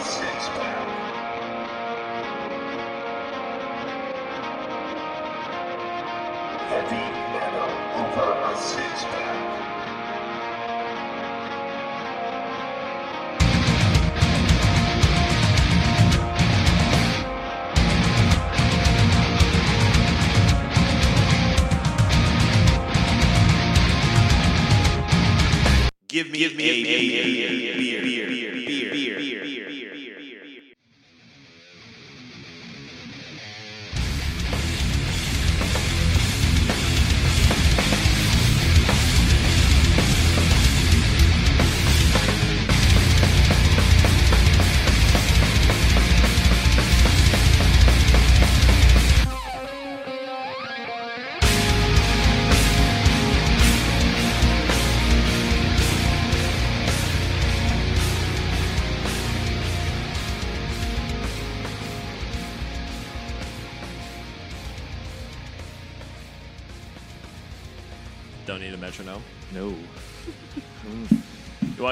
six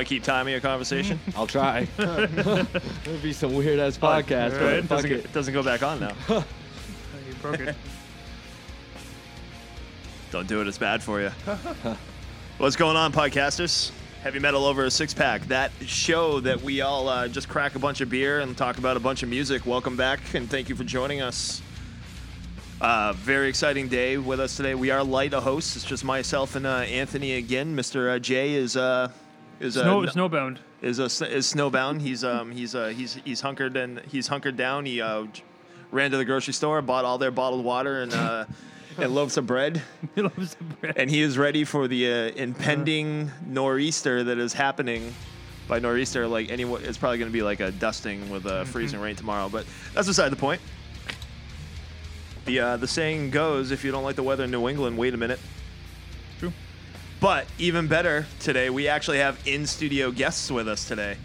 want to keep timing of your conversation? I'll try. It'll be some weird ass podcast, Right? but It fuck doesn't, it. it doesn't go back on now. You broke it. Don't do it. It's bad for you. What's going on, podcasters? Heavy metal over a six pack. That show that we all uh, just crack a bunch of beer and talk about a bunch of music. Welcome back and thank you for joining us. Uh, very exciting day with us today. We are light a host. It's just myself and uh, Anthony again. Mr. Uh, Jay is uh, is uh, Snow, n- snowbound. is uh, s- is snowbound. He's um he's uh he's he's hunkered and he's hunkered down. He uh, ran to the grocery store, bought all their bottled water and uh, and loaves of bread. Loves the bread. and he is ready for the uh, impending nor'easter that is happening. By nor'easter, like anyone, it's probably going to be like a dusting with a freezing rain tomorrow. But that's beside the point. The uh, the saying goes, if you don't like the weather in New England, wait a minute. True. But even better today, we actually have in studio guests with us today,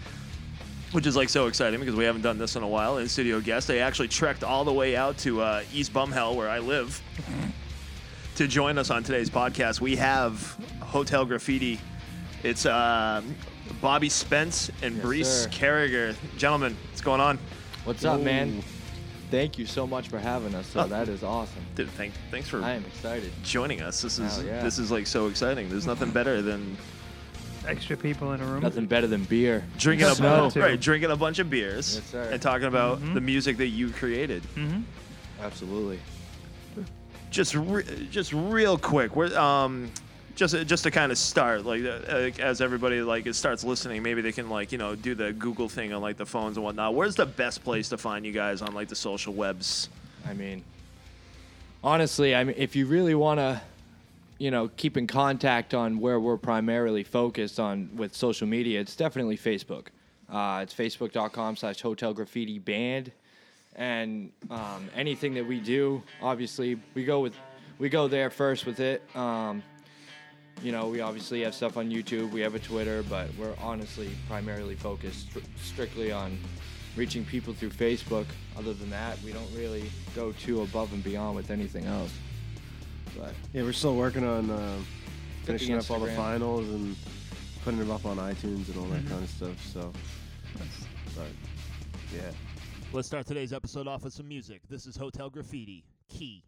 which is like so exciting because we haven't done this in a while. In studio guests, they actually trekked all the way out to uh, East Bumhell, where I live, to join us on today's podcast. We have Hotel Graffiti. It's uh, Bobby Spence and Yes, Bryce. Kariger. Gentlemen, what's going on? What's up, man? Ooh. Thank you so much for having us. So Oh. that is awesome. Dude, thank, thanks for I am excited. joining us. This is yeah. this is like so exciting. There's nothing better than Extra people in a room. Nothing better than beer. drinking a Snow. Right, drinking a bunch of beers Yes, sir. and talking about Mhm. the music that you created. hmm Absolutely. Just re- just real quick, we're um just just to kind of start like uh, as everybody like it starts listening, maybe they can like you know do the Google thing on like the phones and whatnot. Where's the best place to find you guys on like the social webs? I mean, honestly, I mean, if you really want to, you know, keep in contact on where we're primarily focused on with social media, it's definitely Facebook. Uh, it's facebook.com slash hotel graffiti band. And um, anything that we do, obviously, we go with, we go there first with it. Um, you know, we obviously have stuff on YouTube, we have a Twitter, but we're honestly primarily focused stri- strictly on reaching people through Facebook. Other than that, we don't really go too above and beyond with anything else. But Yeah, we're still working on uh, finishing up all the Instagram. finals and putting them up on iTunes and all that kind of stuff. So, but yeah, Let's start today's episode off with some music. This is Hotel Graffiti, Key.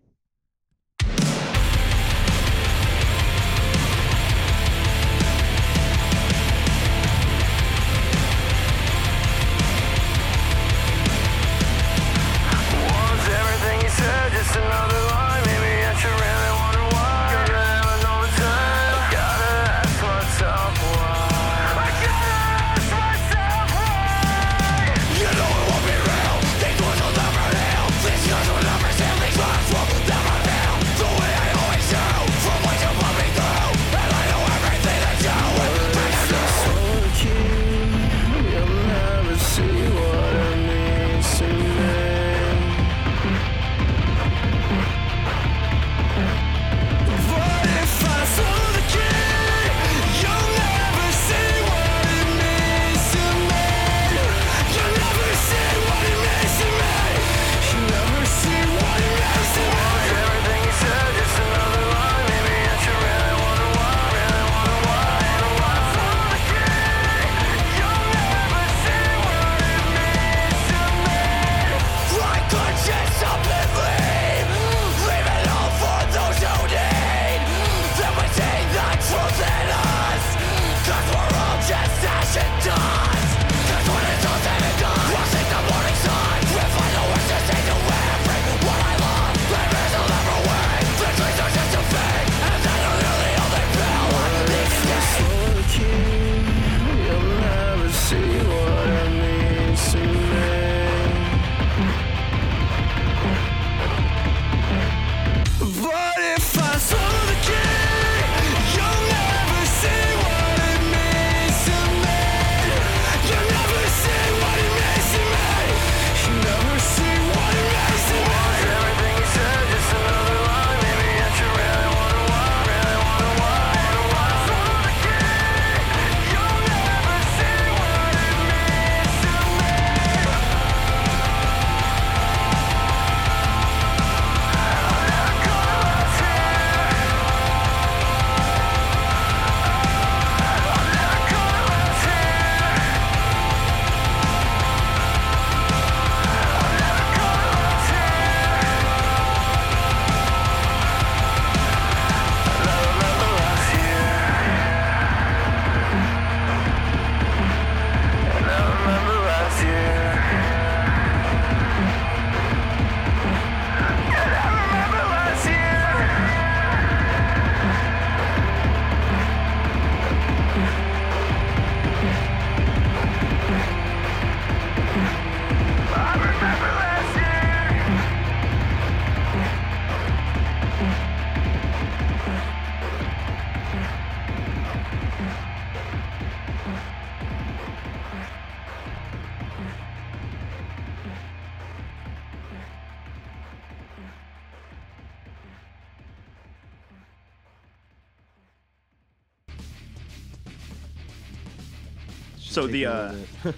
So the uh,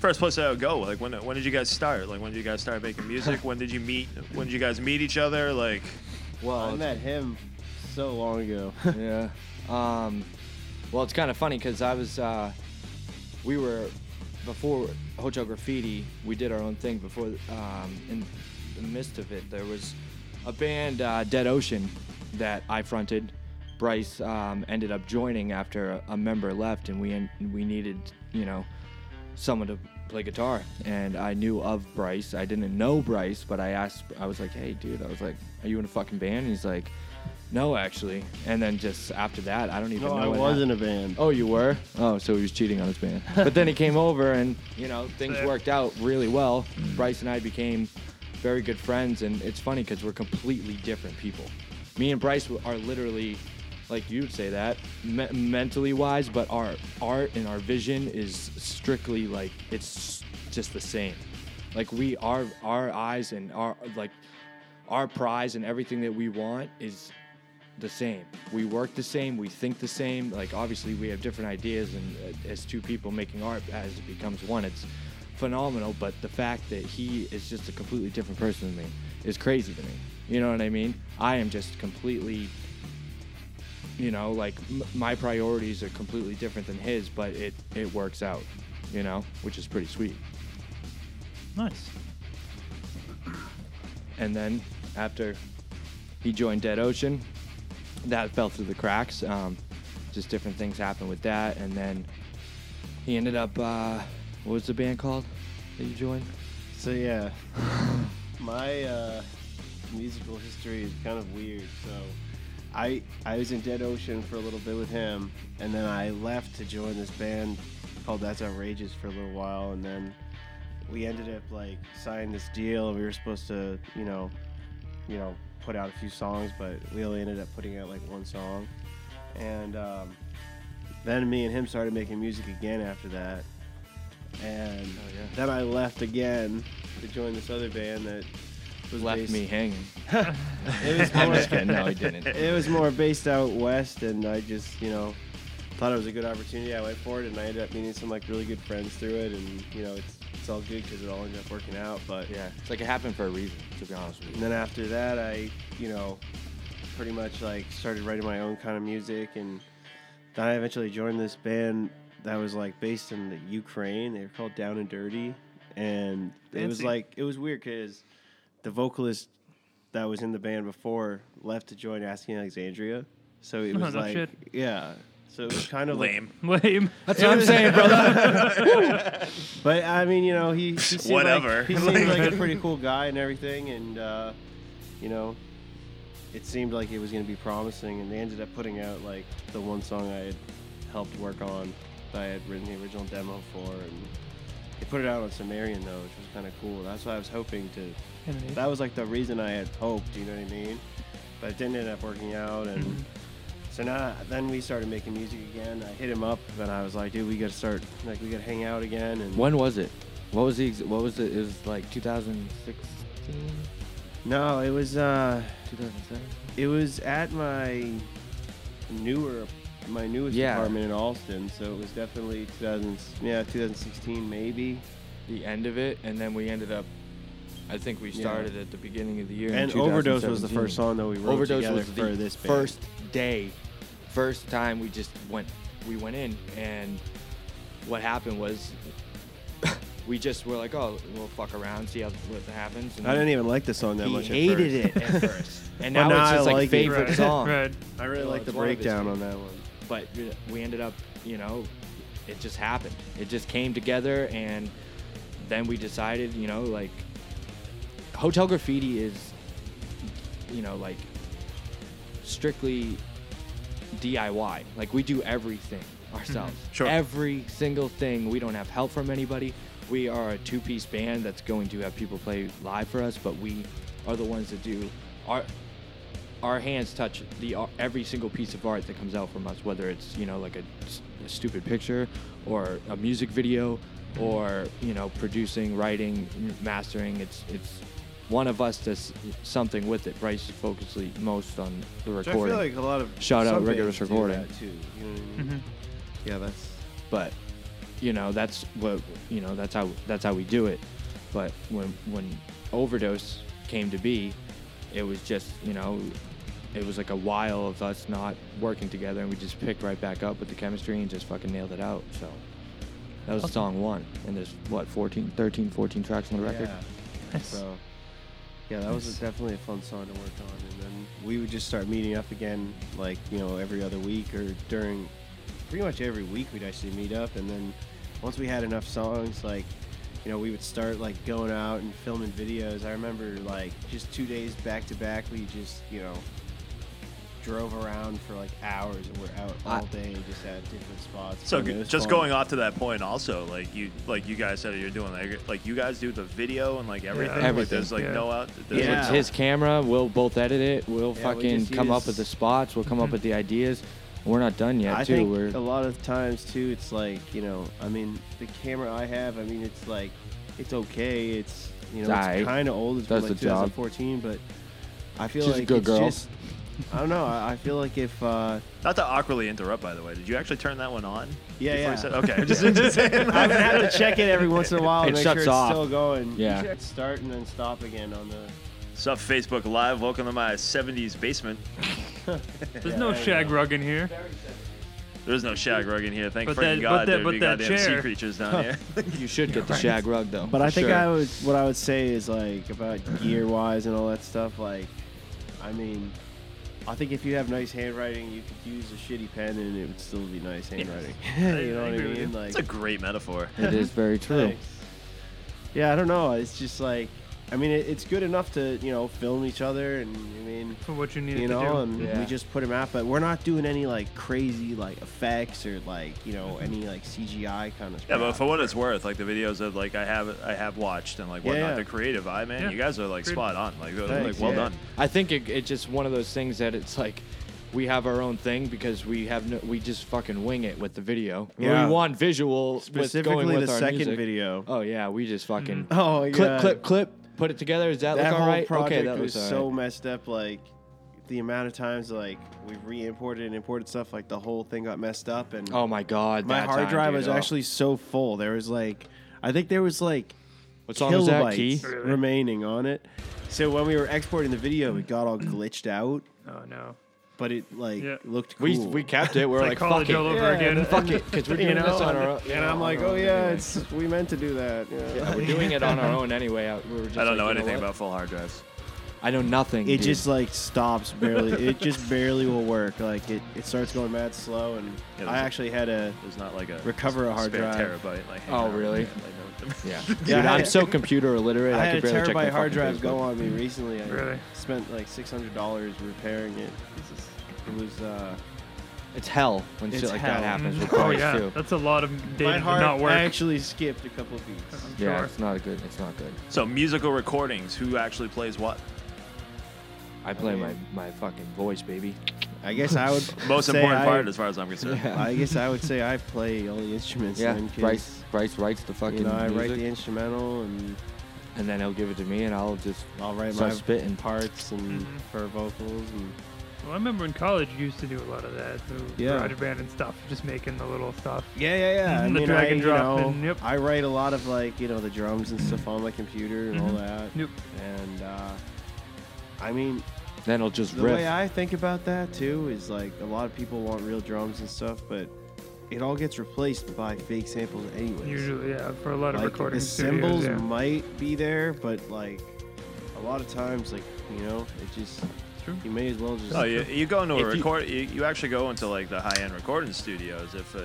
first place I would go, like when when did you guys start? Like when did you guys start making music? when did you meet? When did you guys meet each other? Like Well, I met him so long ago. yeah. Um, well, it's kind of funny because I was, uh, we were before Hotel Graffiti. We did our own thing before. Um, in the midst of it, there was a band, uh, Dead Ocean, that I fronted. Bryce um, ended up joining after a, a member left, and we en- we needed, you know, someone to play guitar. And I knew of Bryce. I didn't know Bryce, but I asked. I was like, "Hey, dude," I was like, "Are you in a fucking band?" And he's like, "No, actually." And then just after that, I don't even no, know. I what was in a band. Oh, you were? Oh, so he was cheating on his band. But then he came over, and you know things worked out really well. Bryce and I became very good friends, and it's funny because we're completely different people. Me and Bryce are literally, like you'd say that, me- mentally wise, but our art and our vision is strictly like it's just the same. Like we, our our eyes and our like our prize and everything that we want is the same. We work the same. We think the same. Like obviously we have different ideas, and uh, as two people making art, as it becomes one, it's phenomenal. But the fact that he is just a completely different person than me is crazy to me. You know what I mean? I am just completely. You know, like m- my priorities are completely different than his, but it it works out. You know, which is pretty sweet. Nice. and then after he joined Dead Ocean, that fell through the cracks. Um, just different things happened with that, and then he ended up. Uh, what was the band called that you joined? So yeah, my uh, musical history is kind of weird. So I I was in Dead Ocean for a little bit with him, and then I left to join this band called That's Outrageous for a little while, and then we ended up like signing this deal, and we were supposed to you know you know put out a few songs, but we only ended up putting out like one song, and um, then me and him started making music again after that. And then I left again to join this other band that was Left based, me hanging. It was I'm more, just kidding. No, he didn't. it was more based out west, and I just you know thought it was a good opportunity. I went for it, and I ended up meeting some like really good friends through it, and you know it's it's all good because it all ended up working out. But Yeah, it's like it happened for a reason. To be honest with you. and then after that, I, you know, pretty much like started writing my own kind of music, and then I eventually joined this band that was like based in the Ukraine. They were called Down and Dirty, and it was like it was weird because the vocalist that was in the band before left to join Asking Alexandria, so it Oh, was no like shit. yeah. So it was kind of lame. Lame. That's what I'm saying, brother. But I mean, you know, he, he seemed Whatever. Like, he seemed like a pretty cool guy and everything, and uh, you know, it seemed like it was going to be promising. And they ended up putting out like the one song I had helped work on, that I had written the original demo for, and they put it out on Sumerian though, which was kind of cool. That's what I was hoping to. Indeed. That was like the reason I had hoped. You know what I mean? But it didn't end up working out, and. Mm-hmm. So now, then we started making music again. I hit him up, and I was like, "Dude, we got to start. Like, we got to hang out again." And when was it? What was the? ex- What was it? It was like 2016, No, it was uh 2007. it was at my newer my newest Yeah. apartment in Allston, so it was definitely 2000 yeah, 2016 maybe. The end of it, and then we ended up. I think we Yeah. started at the beginning of the year. in And Overdose was the 2017. first song that we wrote Overdose together was for the this band. first day, first time we just went. We went in, and what happened was, we just were like, "Oh, we'll fuck around, see how what happens." And I didn't even like the song that he much. hated at it at first, and But now, now it's I just like like it. favorite right. song. Right. I really Well, like the it's one of his breakdown on that one. But we ended up, you know, it just happened. It just came together, and then we decided, you know, like Hotel Graffiti is, you know, like strictly DIY. Like we do everything mm-hmm. ourselves. Sure. Every single thing. We don't have help from anybody. We are a two-piece band that's going to have people play live for us, but we are the ones that do our our hands touch the uh, every single piece of art that comes out from us, whether it's you know like a, a stupid picture or a music video or you know producing, writing, mastering. It's it's one of us does something with it. Bryce focuses most on the Which I feel like a lot of Shout out some Rigorous Recording. too. You know I mean? Mhm. Yeah, that's but you know that's what you know that's how that's how we do it. But when when overdose came to be, it was just you know it was like a while of us not working together, and we just picked right back up with the chemistry and just fucking nailed it out. So that was song one, and there's what 14, 13, 14 tracks on the record. Yeah. Nice. So, yeah, that was definitely a fun song to work on. And then we would just start meeting up again, like, you know, every other week or during pretty much every week we'd actually meet up. And then once we had enough songs, like, you know, we would start like going out and filming videos. I remember like just two days back to back, we just, you know, drove around for like hours and we're out all day just at different spots. So And g- just fun. going off to that point, also like you like you guys said you're doing like like you guys do the video and like everything. Like, Everything, there's like yeah. no out. There's Yeah. like, It's his camera. We'll both edit it. We'll Yeah, we fucking just come up use- with the spots. We'll come up mm-hmm. with the ideas. We're not done yet, I too. think We're a lot of times too, it's like you know, I mean, the camera I have, I mean, it's like, it's okay. It's you know, It's it's kind of old. It's from Does like the job. 2014, but I feel She's a like good it's girl. just, I don't know. I, I feel like if, uh, not to awkwardly interrupt, by the way. Did you actually turn that one on? yeah, before yeah. you said- okay, just, just saying. I would have to check it every once in a while It and make shuts sure it's off. still going. Yeah. You start and then stop again on the. Sup, Facebook Live. Welcome to my 70s basement. There's Yeah, no there shag rug in here. There's no shag rug in here. Thank But that- God but that- there'd but be that goddamn sea chair- creatures down here. you should get the shag rug though. But I for think sure. I would. What I would say is like about gear wise and all that stuff. Like, I mean, I think if you have nice handwriting, you could use a shitty pen and it would still be nice handwriting. you know I what I mean? Like, It's a great metaphor. It is very true. Thanks. Yeah, I don't know. It's just like, I mean, it, it's good enough to you know film each other, and I mean, For what you needed you to know, do. and Yeah. we just put them out. But we're not doing any like crazy like effects or like you know mm-hmm. any like CGI kind of stuff. Yeah, but for what it's worth, like the videos that like I have I have watched and like whatnot, yeah. the creative eye, man, Yeah. you guys are like Agreed. spot on. Like, Thanks, like well yeah. done. I think it, it's just one of those things that it's like we have our own thing because we have no, we just fucking wing it with the video. Yeah. We want visual with specifically going with the our second music. video. Oh yeah, we just fucking mm-hmm. Oh, clip, yeah. clip, clip, put it together. Does that, that look whole all right? project okay, that was looks so messed up. Like the amount of times like we've re-imported and imported stuff, like the whole thing got messed up, and Oh my god, my that hard time, drive dude. was Oh. actually so full. There was like, I think there was like What song was that? Key. kilobytes remaining on it. So when we were exporting the video, it got all glitched out, Oh no. But it like Yeah. looked cool. We we kept it. We're It's like, like fuck college it. all over Yeah, again. and- Fuck it, because we're you doing know, this on our own. and I'm like, oh yeah, it's we meant to do that. Yeah. Yeah, we're doing it on our own anyway. I- We were just I don't like, know you anything what? about full hard drives. I know nothing. It dude. just like stops barely. it just barely will work. Like it, it starts going mad slow, and Yeah, I there's a- actually had a There's not like a Recover a hard spare drive. terabyte. Like, Oh, hanging around. really? Yeah, I know. Yeah, Yeah, dude, I I'm so computer illiterate. I I, had a could barely check my terabyte hard fucking drive Facebook. go on me recently. I Really? spent like six hundred dollars repairing it. It was uh, It's hell when It's shit like hell. that happens with oh price yeah, too. that's a lot of my data to heart not work. I actually skipped a couple of beats. I'm Yeah, sure. it's not a good. It's not good. So musical recordings. Who actually plays what? I play my mean- my fucking voice, baby. I guess I would Most say important I, part, as far as I'm concerned. I guess I would say I play all the instruments. Yeah, then, 'cause, Bryce Bryce writes the fucking You know, I music, write the instrumental and and then he'll give it to me, and I'll just I'll write start my spitting. parts and Mhm. for vocals and Well, I remember in college you used to do a lot of that, the Yeah. garage band and stuff, just making the little stuff. Yeah, yeah, yeah. I the mean, drag I, and you drop know, and- yep. I write a lot of like you know the drums and stuff on my computer and all Mhm. that. Yep. And uh, I mean, Then he'll just rip the riff. way I think about that too is like a lot of people want real drums and stuff, but it all gets replaced by fake samples anyway. Usually, yeah, for a lot of like recording the studios. cymbals Yeah. might be there, but like a lot of times, like you know, it just true. you may as well just. Oh, you, you go into a If you- record. You, you actually go into like the high-end recording studios. If uh,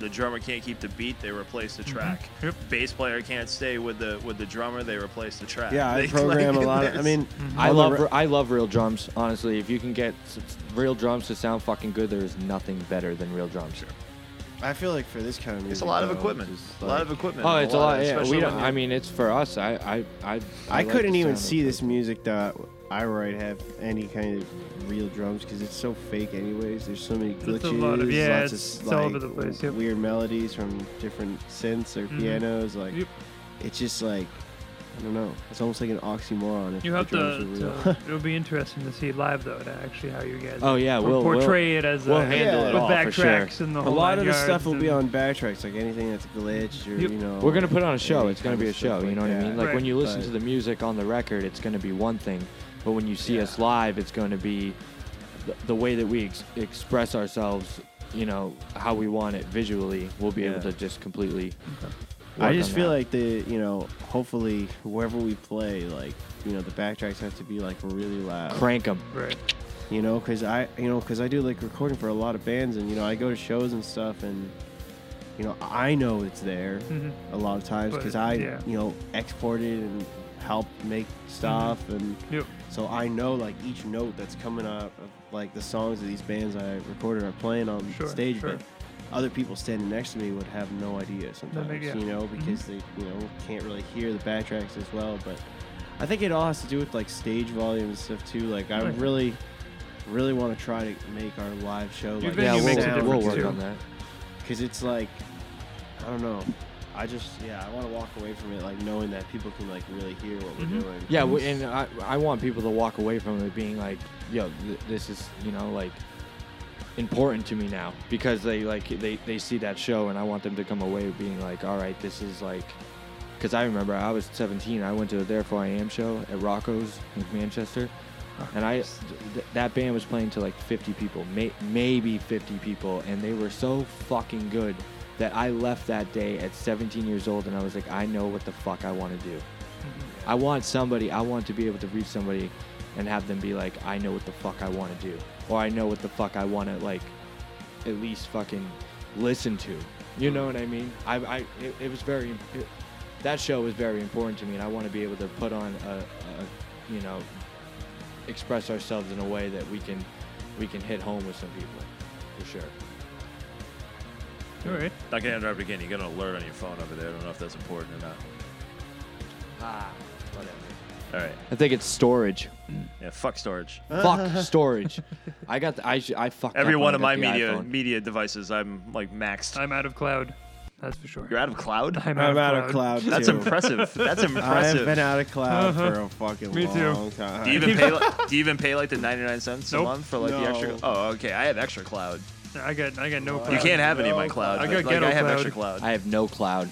the drummer can't keep the beat, they replace the track. Yep. Bass player can't stay with the with the drummer, they replace the track. Yeah, I program like, a lot. Of, I mean, I all the love re- re- I love real drums. Honestly, if you can get s- s- real drums to sound fucking good, there is nothing better than real drums. I feel like for this kind of music, It's a lot of equipment. just, a lot of equipment. Oh, it's a lot. Yeah, especially we don't. I mean, it's for us. I I I. I, I couldn't the even see this music that I write have any kind of real drums because it's so fake anyways. There's so many glitches, It's a lot of- yeah, lots it's- of all like, over the place, yep. weird melodies from different synths or Mhm. pianos. Like Yep. it's just like I don't know. It's almost like an oxymoron. If You the have to, drums are real. to. It'll be interesting to see live though, to actually how you guys. Oh, yeah, por- we'll- we'll- portray it as we'll a, handle it with all, for sure. backtracks and the a whole lot nine of the stuff will be and- on backtracks, like anything that's glitched or Yep. you know. We're gonna put on a show. any It's gonna kind be a of stuff show. You know what I that. mean? Like when you listen But- to the music on the record, it's gonna be one thing, but when you see Yeah. us live, it's gonna be the, the way that we ex- express ourselves. You know how we want it visually. We'll be able to just completely. I work just on feel that. like the you know hopefully wherever we play like you know the backtracks have to be like really loud. crank them. Right. you know because i you know because i do like recording for a lot of bands and you know i go to shows and stuff and you know i know it's there Mhm. a lot of times because i yeah. you know exported and helped make stuff and Yep. So i know like each note that's coming out of like the songs that these bands i recorded are playing on Sure, stage sure. but other people standing next to me would have no idea sometimes yeah. Mm-hmm. you know because they you know can't really hear the backtracks as well but i think it all has to do with like stage volume and stuff too like i Right. really really want to try to make our live show like Yeah, we'll, difference, we'll work too. on that. because it's like i don't know i just yeah i want to walk away from it like knowing that people can like really hear what we're Mhm. doing Yeah, w- and I, I want people to walk away from it being like, yo, th- this is you know like important to me now because they like they they see that show and I want them to come away being like, all right, this is like, because I remember I was 17, I went to a Therefore I Am show at Rocco's in Manchester. And I, th- that band was playing to like 50 people, may- maybe 50 people, and they were so fucking good that I left that day at 17 years old, and I was like, I know what the fuck I want to do. Mm-hmm. I want somebody, I want to be able to reach somebody and have them be like, I know what the fuck I want to do. Or I know what the fuck I want to, like, at least fucking listen to. You know mm-hmm. what I mean? I, I it, it was very, it, that show was very important to me, and I want to be able to put on a, a, you know, express ourselves in a way that we can, we can hit home with some people, for sure. All right. Not gonna interrupt again. You got an alert on your phone over there. I don't know if that's important or not. Ah, whatever. All right. I think it's storage. Yeah. Fuck storage. Fuck storage. I got. The, I sh- I fucked. Every up one when of my got the media iPhone. media devices, I'm like maxed. I'm out of cloud. That's for sure. You're out of cloud. I'm, i'm out of cloud That's too. impressive. That's impressive. i've impressive. been out of cloud Uh-huh. for a fucking Me too. long time Do you even pay? Like, do you even pay like the 99 cents a Nope. month for like the extra? No. Oh, okay. I have extra cloud. I got I got no cloud. You can't have any of my No cloud. I got like, ghetto I have cloud. extra cloud. I have no cloud.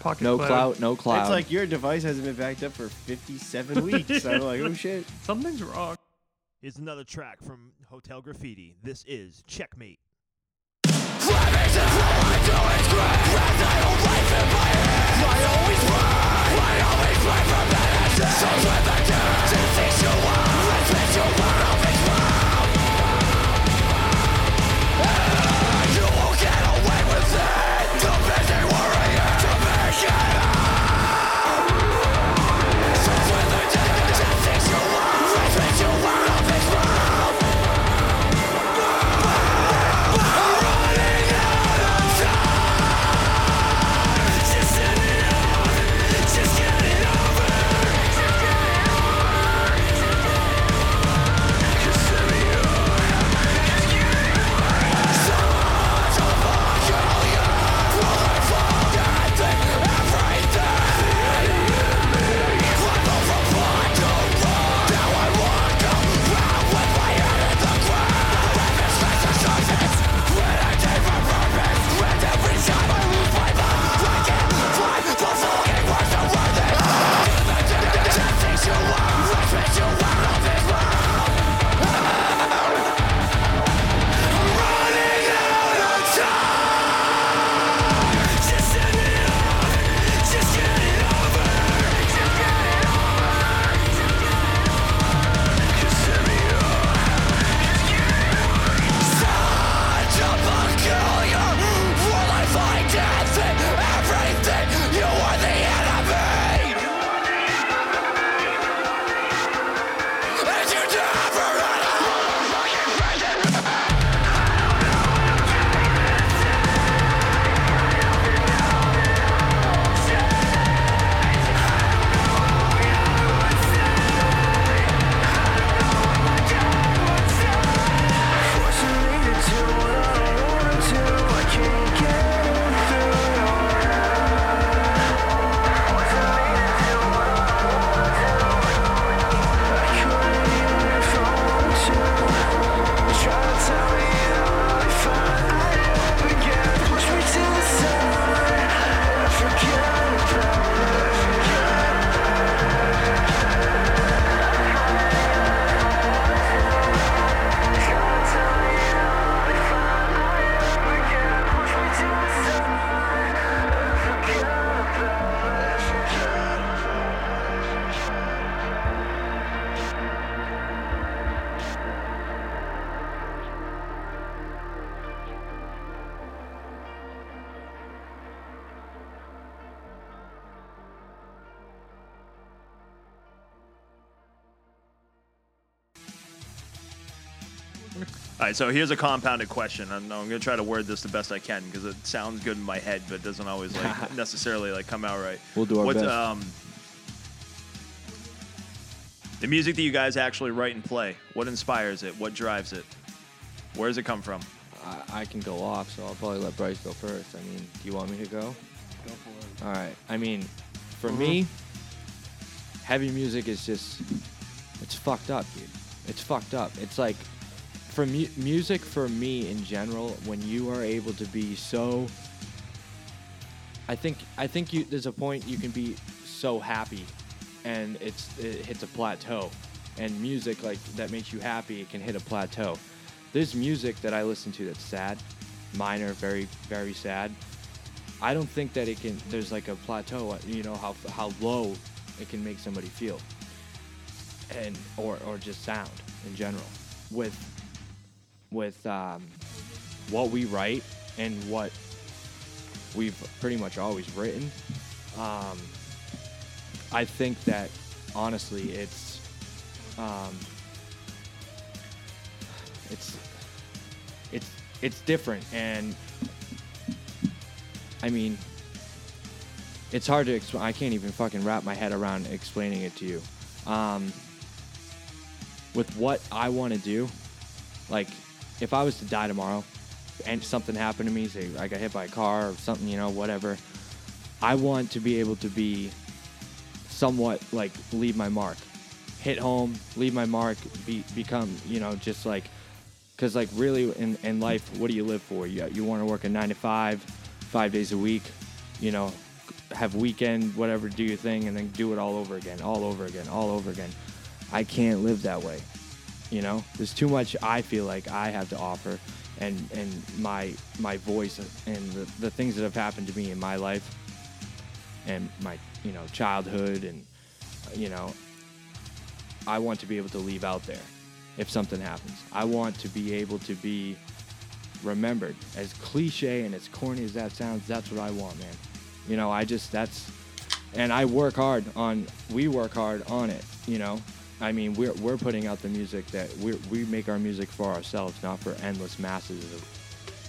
Pocket No cloud. cloud. No cloud. It's like your device hasn't been backed up for 57 weeks. I'm like, oh shit. Something's wrong. Here's another track from Hotel Graffiti. This is Checkmate. Just right, so here's a compounded question. I'm, I'm going to try to word this the best I can because it sounds good in my head, but doesn't always like necessarily like come out right. We'll do our What's, best. Um, the music that you guys actually write and play. What inspires it? What drives it? Where does it come from? I, I can go off, so I'll probably let Bryce go first. I mean, do you want me to go? Go for it. All right. I mean, for me, heavy music is just it's fucked up, dude. It's fucked up. It's like for mu- music for me in general when you are able to be so I think I think you there's a point you can be so happy and it's it hits a plateau. And music like that makes you happy, it can hit a plateau. There's music that I listen to that's sad, minor, very very sad. I don't think that it can. There's like a plateau. uh, You know how how low it can make somebody feel, and or or just sound in general. With with um, what we write and what we've pretty much always written, um, I think that honestly, it's um, it's it's it's different and I mean, it's hard to explain. I can't even fucking wrap my head around explaining it to you. Um, with what I want to do, like, if I was to die tomorrow and something happened to me, say I got hit by a car or something, you know, whatever, I want to be able to be somewhat like leave my mark, hit home, leave my mark, be become, you know, just like, because like really in, in life, what do you live for? You, you want to work a nine to five, five days a week, you know, have weekend, whatever, do your thing, and then do it all over again, all over again, all over again. I can't live that way. You know, there's too much I feel like I have to offer, and and my my voice and the, the things that have happened to me in my life, and my you know childhood, and you know, I want to be able to leave out there if something happens. I want to be able to be remembered. As cliche and as corny as that sounds, that's what I want, man. You know, I just that's and I work hard on we work hard on it, you know. I mean, we're we're putting out the music that we we make our music for ourselves, not for endless masses of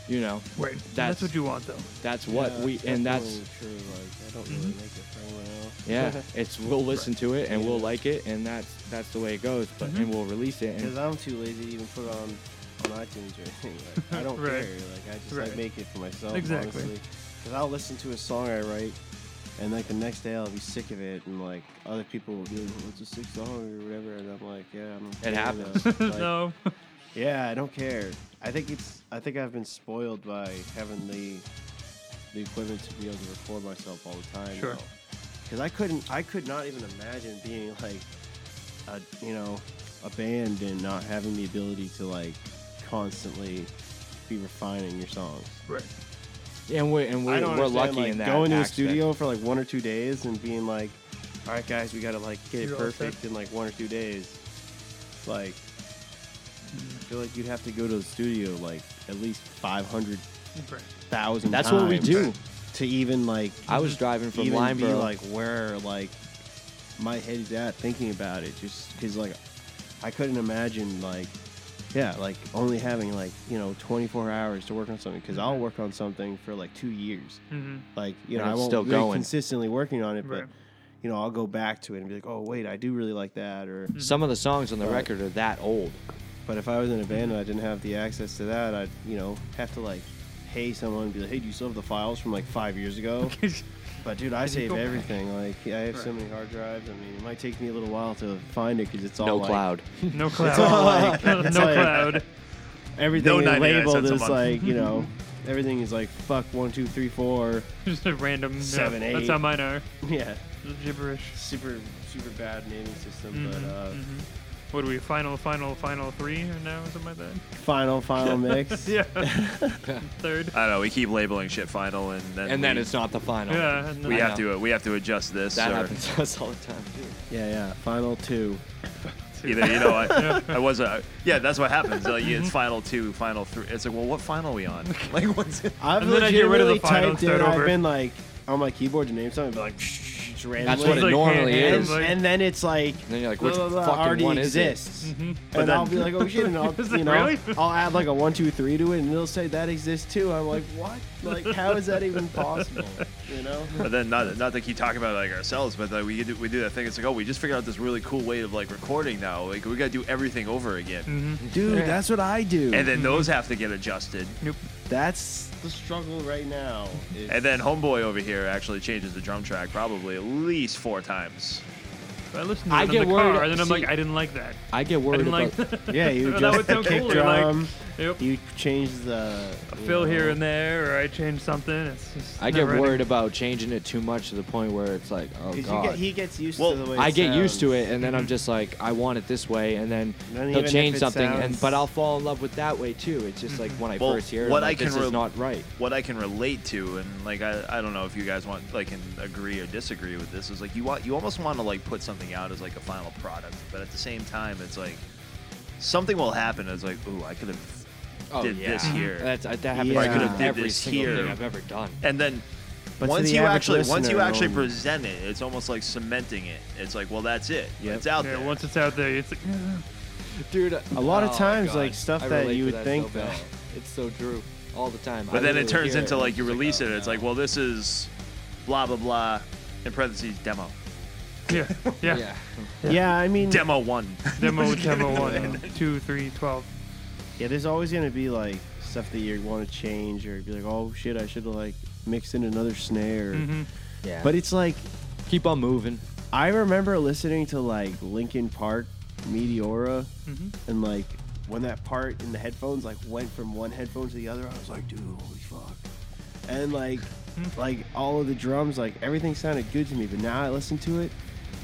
you know. Wait, that's, That's- what you want though. That's what Yeah, we and that's true. Like I don't really mm-hmm. make it for anyone else. yeah, it's we'll listen to it and we'll like it and that's that's the way it goes, but and mm-hmm. we'll release it Because I'm too lazy to even put it on on iTunes or anything. Like, I don't Right. care. Like I just Right. like make it for myself. Exactly. Because I'll listen to a song I write, and like the next day I'll be sick of it, and like other people will be like, "What's a sick song?" or whatever, and I'm like, "Yeah, I'm." okay with happens. Like, no. Yeah, I don't care. I think it's. I think I've been spoiled by having the the equipment to be able to record myself all the time. Sure. Because I couldn't. I could not even imagine being like a you know a band and not having the ability to like constantly be refining your songs. Right. And we and I we're, don't we're lucky like, in that going to a aspect. studio for like one or two days and being like, "All right, guys, we gotta like get it You're all set. perfect in like one or two days." Like, I feel like you'd have to go to the studio like at least five hundred Right. thousand. That's what we do. to even like I was driving from even be like where like my head's at thinking about it, just because like I couldn't imagine like yeah like only having like you know 24 hours to work on something because I'll mm-hmm. work on something for like two years hmm like you know I won't still be going. consistently working on it Right. but you know I'll go back to it and be like oh wait I do really like that or mm-hmm. Some of the songs on the Right. record are that old. but if I was in a band and mm-hmm. I didn't have the access to that I'd you know have to like pay someone and be like hey do you still have the files from like five years ago But dude, I save go back? everything. Like I have so many hard drives. I mean, it might take me a little while to find it because it's all No like, cloud. No It's cloud. all like, no like cloud. everything No is labeled cents a as like you know, everything is like fuck one two three four. Just a random. Seven, yeah, eight. That's how mine are. Yeah, gibberish. super super bad naming system. Mhm, But uh, mhm. What are we? Final, final, final three or now? Something like that. final final mix. Yeah. Third. I don't know. We keep labeling shit final, and then And then it's not the final. Yeah. and we then- have to we have to adjust this. That or happens to us all the time too. Yeah, yeah. Final two. Either you know I, I was a yeah. That's what happens. Like, it's mm-hmm. final two, final three. It's like well, what final are we on? Like what's it? I've And then I get rid of the legitimately final typed and in. start I've over. been like on my keyboard to name something, but like just randomly. what it like, normally hand- is. and, then it's like, And then you're like, which blah, blah, fucking already one is it? exists. Mhm. And then- I'll be like, oh shit, and I'll, Is it you know, really? I'll add like a one, two, three to it, and they'll say that exists too. I'm like, what? Like, how is that even possible? You know? But then not not to keep talking about like ourselves, but like we do we do that thing. It's like oh, we just figured out this really cool way of like recording now. Like we got to do everything over again, Mhm. Dude, that's what I do. and then those have to get adjusted. Nope. That's the struggle right now. is- And then homeboy over here actually changes the drum track probably at least four times. I listen to it I in get the worried- car, and then I'm like, I didn't like that. I get I worried didn't about. like that. yeah, you that just would sound kick cooler. drum. Like, yep. you change the a you fill here and there, or I change something. It's just I get never ending. worried about changing it too much to the point where it's like, oh 'Cause you god. get, he gets used Well, to the way I it get used to it, and then I'm mm-hmm. just like, I want it this way, and then Then he'll even if change it something, and sounds- but I'll fall in love with that way too. It's just like mm-hmm. when I Well, first hear it, what I'm I like, can this re- is not right. What I can relate to, and like I, I don't know if you guys want like can agree or disagree with this, is like you want you almost want to like put something out as like a final product, but at the same time, it's like something will happen. It's like, ooh, I could have Oh did yeah, this here. That's that happens Yeah. I could've me did every this here. thing I've ever done. and then But once the you average actually once you actually um, present it, it's almost like cementing it. It's like, well, that's it. Yep. It's out Yeah, there. once it's out there, it's like, Dude, A lot of oh, times, like, stuff I that you to would think so that- it's so true all the time. but I then it turns into and like you just release oh, it. It's no. like, well, this is blah blah blah. In parentheses, demo. yeah, yeah. yeah. Yeah, I mean, Demo one. Demo, demo one, two, three, twelve. Yeah, there's always gonna be like stuff that you want to change or be like, oh shit, I should have like mixed in another snare. hmm yeah. But it's like keep on moving. I remember listening to like Linkin Park, Meteora, hmm and like when that part in the headphones like went from one headphone to the other, I was like, dude, holy fuck. And like, Hmm. like all of the drums, like everything sounded good to me. But now I listen to it,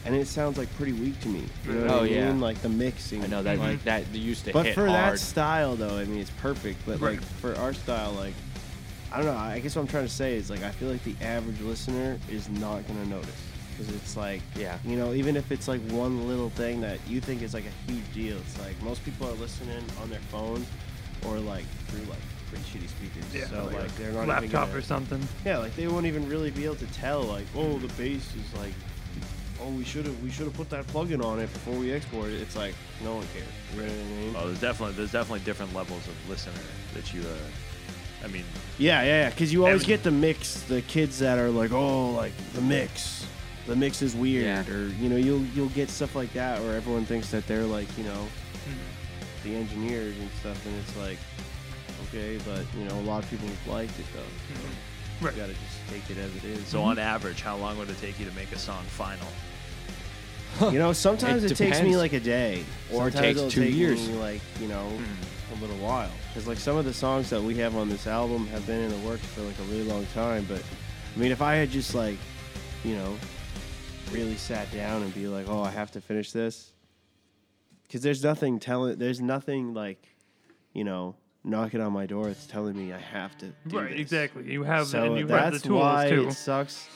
and it sounds like pretty weak to me. You know what Oh, I yeah. mean? Like the mixing. I know that Like, that used to but hit for hard. that style though, I mean, it's perfect. But Right. like for our style, like I don't know. I guess what I'm trying to say is like I feel like the average listener is not gonna notice because it's like Yeah. you know, even if it's like one little thing that you think is like a huge deal, it's like most people are listening on their phones or like through like pretty shitty speakers. Yeah, so like a like they're not even laptop gonna, or something. yeah, like they won't even really be able to tell like oh the bass is like. Oh, we should have we should have put that plugin on it before we export it. It's like no one cares. You know what I mean? Oh, there's definitely there's definitely different levels of listener that you. Uh, I mean, Yeah, yeah, yeah. Because you always Every- get the mix, the kids that are like, oh, like the mix, the mix is weird, Yeah. or you know, you'll you'll get stuff like that where everyone thinks that they're like, you know, Mm-hmm. the engineers and stuff, and it's like, okay, but you know, a lot of people liked it though. So Mm-hmm. Right. You gotta just take it as it is. so on average, how long would it take you to make a song final? You know, sometimes It it, takes me depends. like a day, Or it Sometimes takes it'll two take years. me, like you know, Hmm. a little while. Because like some of the songs that we have on this album have been in the works for like a really long time. But I mean, if I had just like, you know, really sat down and be like, oh, I have to finish this, because there's nothing telling, there's nothing like, you know, knocking on my door that's telling me I have to. Do Right, this. exactly. You have So and you that's have the tools why too. it sucks.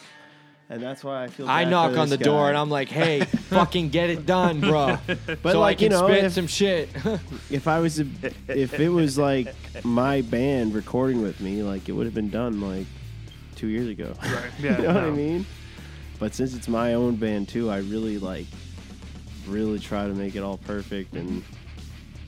And that's why I feel. Like I knock for on the this door and I'm like, "Hey, fucking get it done, bro." But so like I can you know, spit if, some shit. if I was, a, if it was like my band recording with me, like it would have been done like two years ago. Right. Yeah. you know what I mean? But since it's my own band too, I really like, really try to make it all perfect and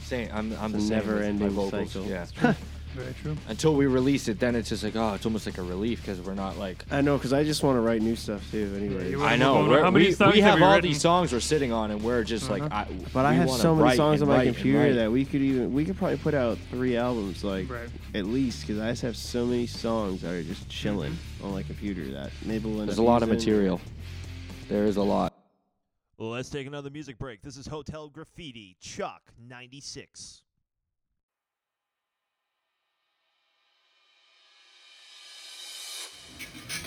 Same. I'm, I'm the same never-ending my vocals. cycle. Yeah. Very true. Until we release it, then it's just like, oh, it's almost like a relief because we're not like. I know because I just want to write new stuff too. Anyway, I Well, know. well, we're- how many we, songs we have have you all written? these songs we're sitting on, and we're just like, Uh-huh. I, but I we have wanna so many write songs and on my write and computer write. that we could even we could probably put out three albums like Right. at least because I just have so many songs that are just chilling on my computer that maybe we'll end There's up a lot of using. material. There is a lot. Well, let's take another music break. This is Hotel Graffiti, Chalk 96.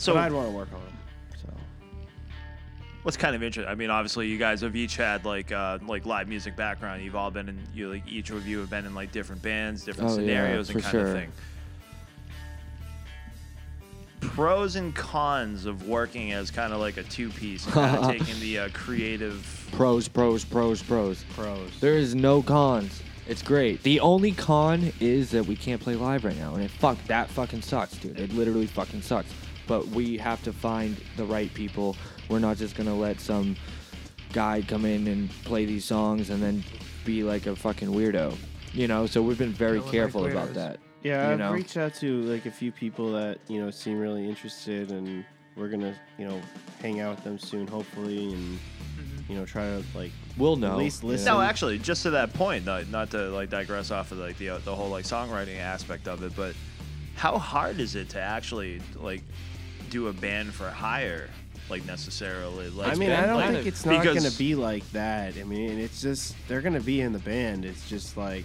So but I'd want to work on it. So what's kind of interesting? I mean, obviously, you guys have each had like uh, like live music background. You've all been in. You like each of you have been in like different bands, different Oh, yeah, scenarios, and for kind of thing. Pros and cons of working as kind of like a two piece, kind of taking the uh, creative. Pros, pros, pros, pros. pros. There is no cons. It's great. The only con is that we can't play live right now, and it fuck that fucking sucks, dude. It literally fucking sucks. But we have to find the right people. We're not just gonna let some guy come in and play these songs and then be like a fucking weirdo, you know. So we've been very No one likes careful about that. Yeah, you I've know? reached out to like a few people that you know seem really interested, and we're gonna you know hang out with them soon, hopefully, and you know try to like We'll know. at least listen. No, actually, just to that point, not, not to like digress off of like the uh, the whole like songwriting aspect of it, but how hard is it to actually like do a band for hire, like necessarily? Like, I mean, been I don't like- think it's not gonna be like that. I mean, it's just they're gonna be in the band. It's just like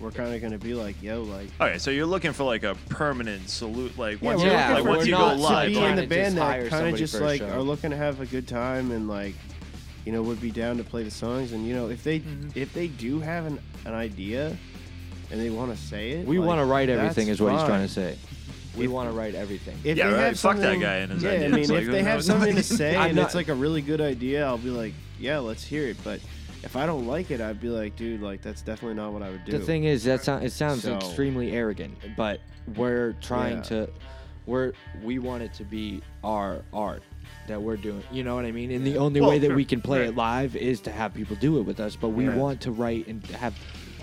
we're kind of gonna be like, yo, like All right, so you're looking for like a permanent salute, like once we're you yeah, like once you go to to live. be trying in the to just band that kind of just like are looking to have a good time and like you know would be down to play the songs and you know if they Mm-hmm. if they do have an, an idea and they want to say it we like, want to write everything, is what he's trying to say. We want to write everything. If Yeah, they right. have Fuck that something- guy and his yeah, ideas. I mean, Like, if who they have knows? something to say I'm and not- it's like a really good idea, I'll be like, yeah, let's hear it. But if I don't like it, I'd be like, dude, like that's definitely not what I would do. The thing is, that sound, it sounds So- extremely arrogant, but we're trying Yeah. to, we're we want it to be our art that we're doing. You know what I mean? And the only Well, way that sure. we can play Right. it live is to have people do it with us. But we Yeah. want to write and have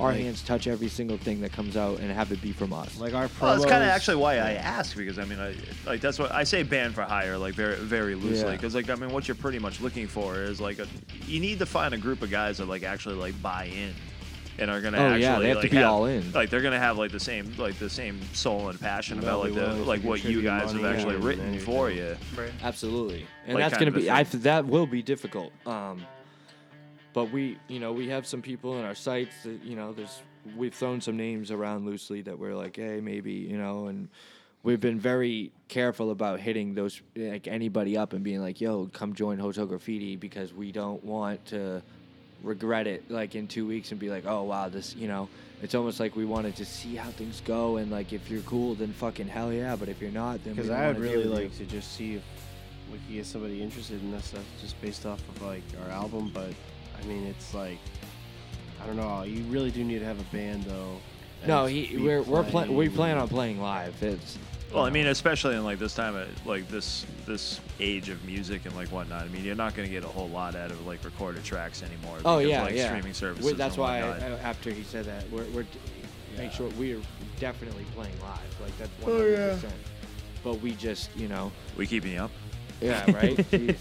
our Like- hands touch every single thing that comes out and have it be from us. like our promos. Well, that's kind of actually why I ask because I mean, I, like that's what I say band for hire, like very very loosely, Yeah. because like I mean, what you're pretty much looking for is like a, you need to find a group of guys that like actually like buy in and are gonna Oh, actually yeah, they have to like, be all in. Like they're gonna have like the same like the same soul and passion They'll about like the like what you guys have actually written for you. Right. Absolutely, and Like that's gonna be. I that will be difficult. Um, but we, you know, we have some people in our sites that you know, there's we've thrown some names around loosely that we're like, hey, maybe you know, and we've been very careful about hitting those like anybody up and being like, yo, come join Hotel Graffiti because we don't want to regret it like in two weeks and be like, oh wow, this, you know. It's almost like we wanted to see how things go, and like if you're cool, then fucking hell yeah. But if you're not, then because I would really with you. like to just see if we could get somebody interested in this stuff just based off of like our album. But I mean, it's like I don't know. You really do need to have a band though. No, he we're we're pla- we playing- plan on playing live. It's Well, I mean, especially in like this time, of, like this this age of music and like whatnot. I mean, you're not gonna get a whole lot out of like recorded tracks anymore. oh yeah, like yeah. streaming services. We- that's and why. I, after he said that, we're, we're d- make sure we're definitely playing live. Like that's Oh, one hundred percent. But we just you know we keeping you up. yeah right.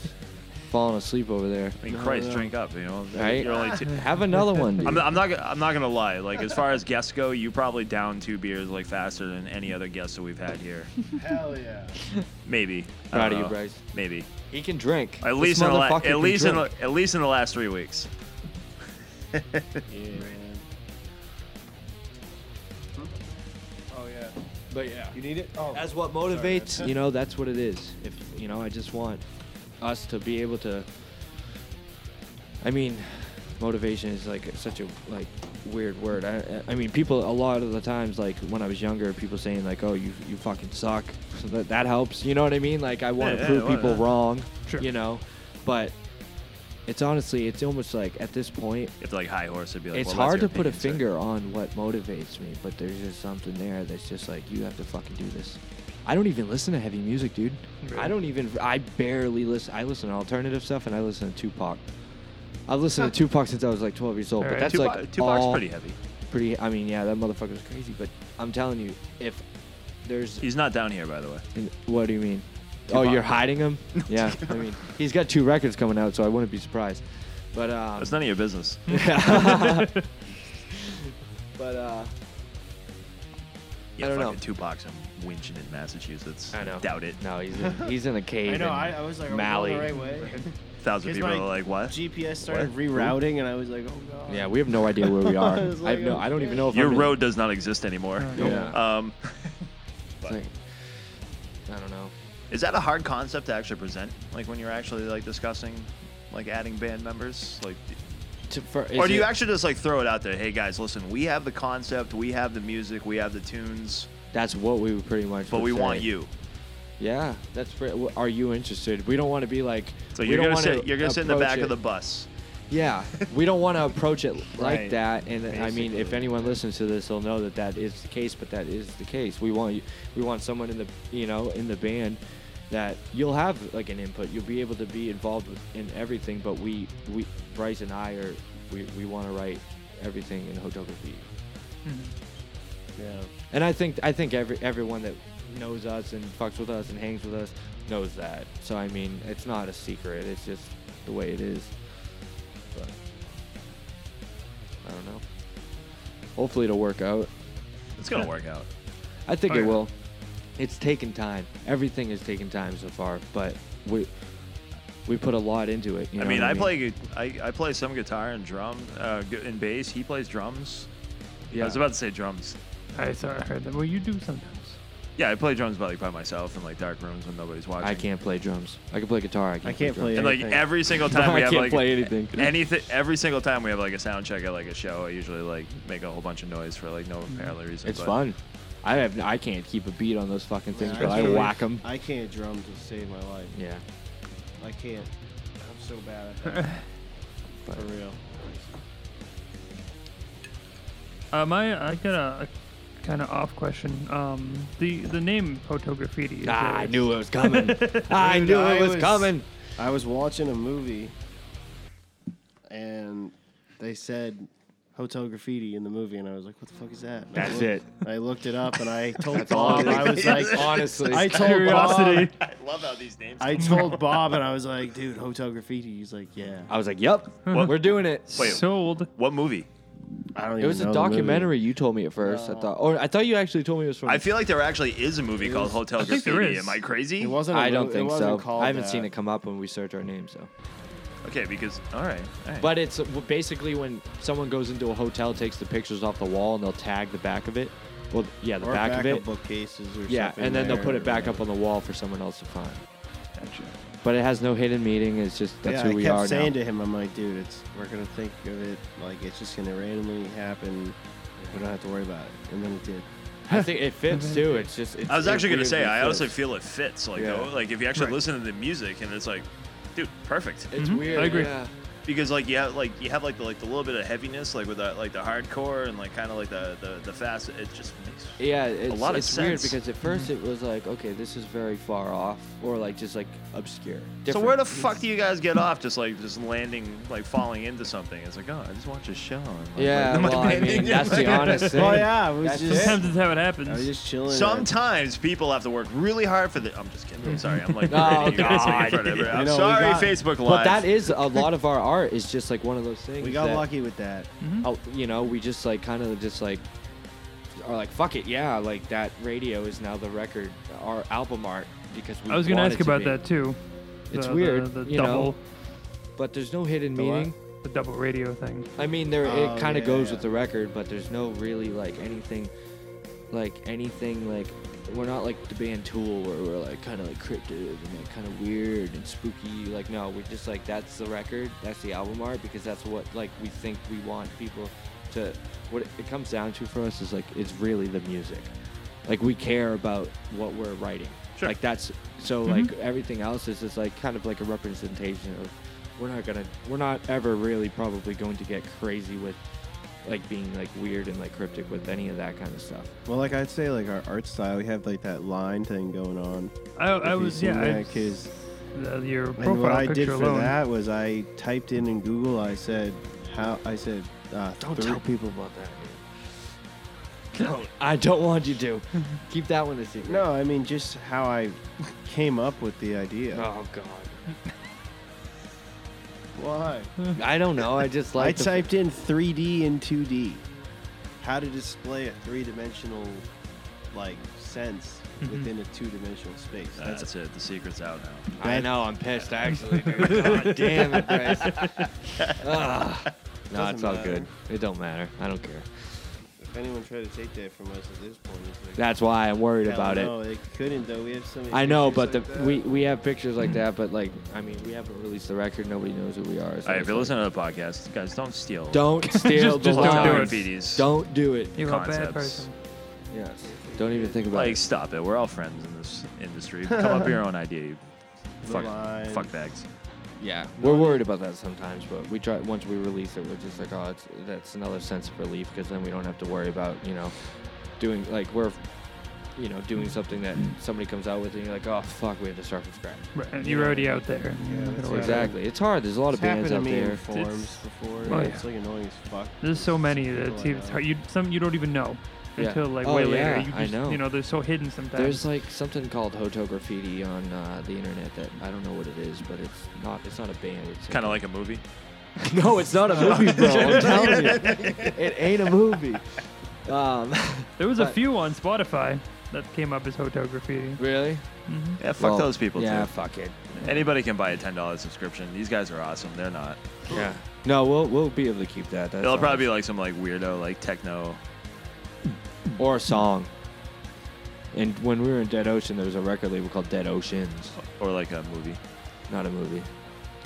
Jeez. Falling asleep over there. I mean, Christ, drink up. You know, Right? You're only two, Have another one. Dude. I'm, I'm not. gonna- I'm not gonna lie. Like as far as guests go, you probably down two beers like faster than any other guests that we've had here. Hell yeah. Maybe. I Proud don't of you, know. Bryce. Maybe. He can drink. At This least in the la- motherfucker at can least in the, drink. at least in the last three weeks. Yeah. man. Hmm? Oh yeah. But yeah. You need it? Oh. That's what motivates. you know, that's what it is. If you know, I just want us to be able to. I mean, motivation is like such a like weird word. I, I mean, people a lot of the times, like when I was younger, people saying like, "Oh, you you fucking suck." So that that helps. You know what I mean? Like I want to yeah, prove well, people yeah. wrong. Sure. You know, but it's honestly, it's almost like at this point, to like high horse and be like, it's well, hard to put a opinion, finger on what motivates me, but there's just something there that's just like you have to fucking do this. I don't even listen to heavy music, dude. I don't even. I barely listen. I listen to alternative stuff and I listen to Tupac. I've listened to Tupac since I was like 12 years old, but that's Tupac, like Tupac's all pretty heavy. pretty. I mean, yeah, that motherfucker's crazy. But I'm telling you, if there's, He's not down here, by the way. what do you mean? Oh, you're hiding him? Yeah, I mean, he's got two records coming out, so I wouldn't be surprised. But um, That's none of your business. Yeah. but uh, Yeah, I don't know. fucking Tupac's a winching in Massachusetts. I know. Doubt it. No, he's in, he's in a cave. I know. in I, I was like, are we Mali. going the right way? Thousand people my are like, what? GPS started What? rerouting, and I was like, oh god. Yeah, we have no idea where we are. I was I have like, no. I don't even know if Your I'm in- road does not exist anymore. Yeah. Um, It's like- I don't know. is that a hard concept to actually present? Like when you're actually like discussing, like adding band members, like, To, for, or do you it- actually just like throw it out there? Hey guys, listen, we have the concept, we have the music, we have the tunes, That's what we would pretty much. but we say. want you. Yeah, that's. Pretty, are you interested? We don't want to be like. So you're gonna sit, you're gonna sit in the back it- of the bus. Yeah, we don't want to approach it like Right. that. And I mean, if anyone listens to this, they'll know that that is the case. But that is the case. We want you. We want someone in the you know in the band that you'll have like an input. You'll be able to be involved with, in everything. But we we Bryce and I are we, we want to write everything in photography. Mm-hmm. Yeah. And I think I think every everyone that knows us and fucks with us and hangs with us knows that. So I mean, it's not a secret. It's just the way it is. But I don't know. Hopefully it'll work out. It's gonna work out. I think Oh, it will. It's taken time. Everything has taken time so far, but we we put a lot into it. You I mean, what I play I, I play some guitar and drum uh, and bass. He plays drums. Yeah, I was about to say drums. I thought I heard that. Well, you do sometimes. Yeah, I play drums by like by myself in like dark rooms when nobody's watching. I can't play drums. I can play guitar. I can't, I can't play play. And like anything. every single time we I have can't like play anything. anything, every single time we have like a sound check at like a show, I usually like make a whole bunch of noise for like no apparent reason. It's but- fun. I have I can't keep a beat on those fucking things, Yeah, but I can't- whack them. I can't drum to save my life. Yeah. I can't. I'm so bad at that. For real. Uh, my, I got a, a kind of off question. Um, the the name Hotel Graffiti. Is Ah, I knew it was coming. I Dude, knew I it was, was- coming. I was watching a movie, and they said Hotel Graffiti in the movie, and I was like, "What the fuck is that?" And I That's looked- it. I looked it up, and I told That's all. Bob, and I was like, honestly, I told Curiosity. Bob, I love how these names. I told Bob, and I was like, "Dude, Hotel Graffiti." He's like, "Yeah." I was like, "Yep, we're doing it." Wait. Sold. what movie? I don't know. It even was know a the movie. documentary. You told me at first. I thought, or I thought you actually told me it was from. I feel like there actually is a movie called Hotel I think there Graffiti. is. Am I crazy? It wasn't. a I don't mo- think wasn't so. I haven't that. seen it come up when we search our names, so. Okay, because all right, all right. But it's basically when someone goes into a hotel, takes the pictures off the wall, and they'll tag the back of it. Well, yeah, the Or back, of it. bookcases or Yeah, something and then they'll put it back yeah. up on the wall for someone else to find. Gotcha. But it has no hidden meaning. It's just that's yeah, who I we kept are saying now. to him, I'm like, dude, it's we're gonna think of it like it's just gonna randomly happen. We don't have to worry about it, and then it did. I think it fits too. It's just. It's, I was actually gonna say, I honestly feel it fits. Like, Yeah. though, like if you actually Right. listen to the music and it's like, dude, perfect. It's Mhm, I agree. Yeah. Because like you have like you have like the like the little bit of heaviness like with that like the hardcore and like kind of like the, the the fast. It just makes Yeah, it's, lot of it's weird because at first mm-hmm. it was like, okay, this is very far off, or like just like obscure. So where the fuck do you guys get off? Just like just landing, like falling into something. It's like, oh, I just watched a show. and, like, Yeah, like, well, I mean, that's the honest thing. Oh yeah, I was That's just Sometimes it's how it happens. I was just chilling. Sometimes people have to work really hard for the. I'm just kidding. I'm sorry. I'm like, Oh, berating you guys, like, God. front of everyone. I'm You know, sorry, got- Facebook Live. But that is a lot of our art is just like one of those things. we got that, lucky with that. Mm-hmm. oh, you know, we just like kind of just like are like fuck it, yeah, like that radio is now the record, our album art because we. I was gonna ask to about be. that too. It's The- weird, The, the you double, know. But there's no hidden The what? meaning. the double radio thing. I mean, there Oh, it kind of yeah, goes yeah. with the record, but there's no really like anything. like anything like we're not like the band Tool where we're like kind of like cryptic and like kind of weird and spooky. Like no, we're just like that's the record, that's the album art because that's what like we think we want people to. What it comes down to for us is like it's really the music. Like we care about what we're writing. Sure. Like that's so mm-hmm. like everything else is just like kind of like a representation of we're not gonna we're not ever really probably going to get crazy with like being like weird and like cryptic with any of that kind of stuff. Well, like I'd say, like our art style, we have like that line thing going on. I, I was yeah. I, that, 'cause- the, your And profile what I did for alone. that was I typed in in Google. I said how I said. Uh, Don't three- tell people about that. No, I don't want you to. Keep that one a secret. No, I mean just how I came up with the idea. Oh God. Why? I don't know. I just I like. the- typed in 3D and 2D. How to display a three-dimensional like sense Mm-hmm. within a two-dimensional space. That's, That's it. The secret's out now. I know. I'm pissed actually. Dude. God damn it, Bryce. Ugh. No, Doesn't it's all matter. good. It don't matter. I don't care. If anyone tried to take that from us at this point, it's like, That's why I'm worried hell about it. no, they couldn't though. We have so many. I know, but pictures the like that. we we have pictures like that, but like I mean, we haven't released the record. Nobody knows who we are. so All right, if you're like- listening to the podcast, guys, don't steal. don't steal Just- the just don't do line. it. graffitis. Don't do it. You're a bad concepts. person. Yes. Don't even think about Like, it. stop it. We're all friends in this industry. Come up with your own idea. You fuck, line. fuck bags. Yeah, we're worried about that sometimes, but we try once we release it, we're just like, oh, it's, that's another sense of relief because then we don't have to worry about you know doing like we're you know doing something that somebody comes out with and you're like, oh fuck, we have to start from scratch. Right, and you're already out there. You're not gonna that's worry about it. Exactly, it's hard. There's a lot It's of bands happened out to me there. in forms before. Oh, It's like annoying as fuck. There's so many that I it's hard. You some you don't even know Yeah. until like Oh, way yeah, later. You I know. You know, they're so hidden sometimes. There's like something called Hotel Graffiti on uh, the internet that I don't know what it is, but it's not. It's not a band. It's Kind of like a movie. no, it's not a movie, bro. I'm telling you, it ain't a movie. Um, there was a few on Spotify that came up as Hotel Graffiti. really? Yeah, fuck Well, those people Yeah, too. fuck it. Anybody can buy a ten dollars subscription. These guys are awesome. They're not. Yeah. No, we'll we'll be able to keep that. That's It'll probably be like some like weirdo like techno. Or a song. And when we were in Dead Ocean, there was a record label called Dead Oceans, or like a movie. not a movie.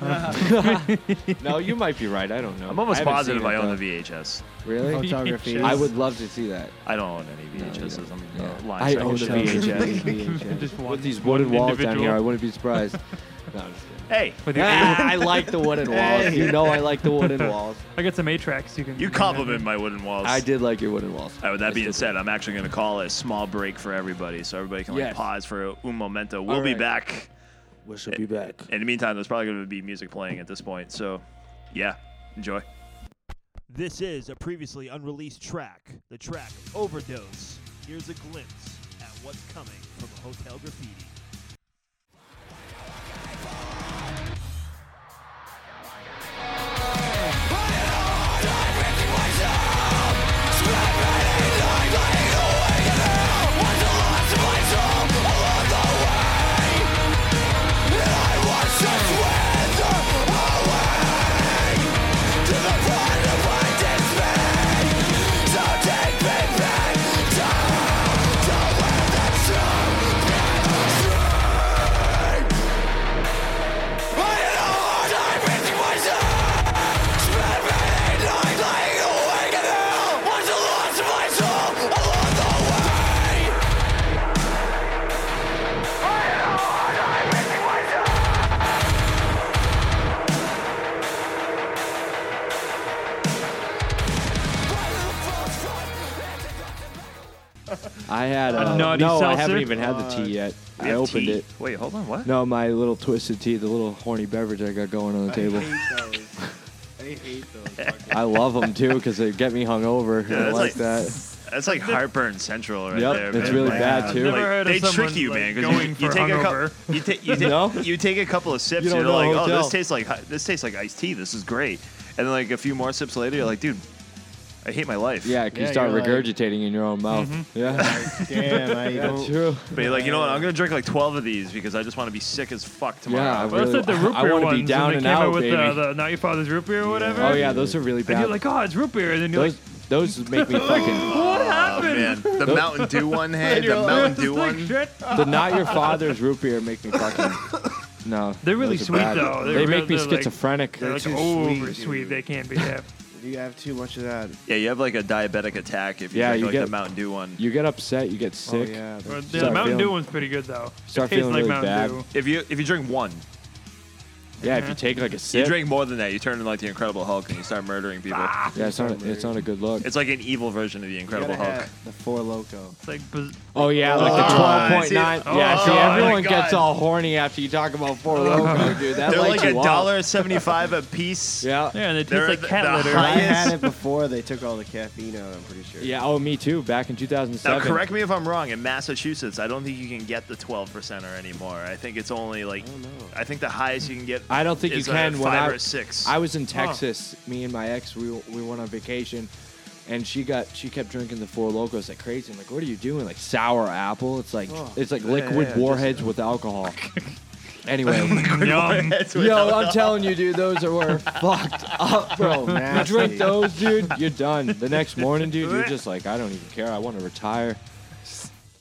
no, you might be right. I don't know. I'm almost I haven't positive seen I it, own though. the VHS. Really? Photography. I would love to see that. I don't own any No, you VHSs. don't. I'm Yeah. uh, line I own the shit. VHS. Just one- With these one wooden walls down individual. here, I wouldn't be surprised. No, I'm just kidding. Hey, With your Ah, I like the wooden walls. You know I like the wooden walls. I got some 8-tracks you can. you compliment my wooden walls. I did like your wooden walls. All right, with I that being said, I'm actually going to call a small break for everybody, so everybody can like Yes. pause for un momento. We'll All be right. back. We should be back. In the meantime, there's probably going to be music playing at this point. So, yeah, enjoy. This is a previously unreleased track, the track Overdose. Here's a glimpse at what's coming from Hotel Graffiti. Had A a, naughty no. I seltzer? haven't even had the uh, tea yet. We I have opened tea? it. Wait, hold on. What? No, my little twisted tea, the little horny beverage I got going on the table. I hate those. I hate those. fucking- I love them too because they get me hungover. Yeah, I that's like like- that. That's like heartburn central right Yep, there. it's man. really Like, bad, uh, too. like, Never heard of they trick you, like, man. 'cause going you, you for take a couple. You, ta- you, ta- No? you take a couple of sips. You You don't are like, oh, hotel." this tastes like hi- this tastes like iced tea. This is great. And then like a few more sips later, you're like, dude, I hate my life. Yeah, 'cause you Yeah, start you're like- regurgitating in your own mouth. Mm-hmm. Yeah, Damn, I that's don't. true. But you're like, you know what? I'm gonna drink like 12 of these because I just want to be sick as fuck tomorrow. Yeah, I Well, that's really- like the root I beer wanna ones be when down they and came out, out with baby. The, the Not Your Father's Root Beer or whatever. Oh yeah, those are really bad. And bad. you're like, oh, it's root beer, and then you're those like, those make me fucking. what oh, happened? Oh man, the Mountain Dew one. Hey, the Mountain Dew one. The not your father's root beer make me fucking. No, They're really those are sweet, bad. though. They're They real- make me they're like- schizophrenic. They're like too over sweet, sweet. dude. They can't be have. You have too much of that. Yeah, you have like a diabetic attack if you Yeah, drink you like get- the Mountain Dew one. you get upset, you get oh, sick. Oh yeah. But the Start Mountain Dew feeling- one's pretty good though. Start it tastes feeling like really Mountain bad. Dew. If you if you drink one, Yeah, if you take like a sip. you drink more than that, you turn into like the Incredible Hulk and you start murdering people. yeah, it's not. A, it's not a good look. It's like an evil version of the You Incredible gotta Hulk. have the Four Loko. It's like buzz- Oh yeah, like the Oh, twelve point see- nine. oh, yeah, see, everyone God. gets all horny after you talk about Four Loko, dude. That They're lights like a you up. dollar seventy-five a piece. Yeah. yeah, and they They're taste like cat the litter. I had it before they took all the caffeine out. I'm pretty sure. Yeah. Oh, me too. Back in Now, 2007. correct me if I'm wrong. In Massachusetts, I don't think you can get the 12 percenter anymore. I think it's only like, no. I think the highest you can get. I don't think you is a can. When five I, or six. I was in Texas. Me and my ex, we we went on vacation, and she got she kept drinking the Four Lokos like crazy. I'm like, what are you doing? Like sour apple? It's like Oh, it's like yeah, liquid yeah, warheads with alcohol. anyway, Yum. Yo, I I'm telling you, dude, those are were fucked up, bro. You drink those, dude, you're done. The next morning, dude, you're just like, I don't even care. I want to retire.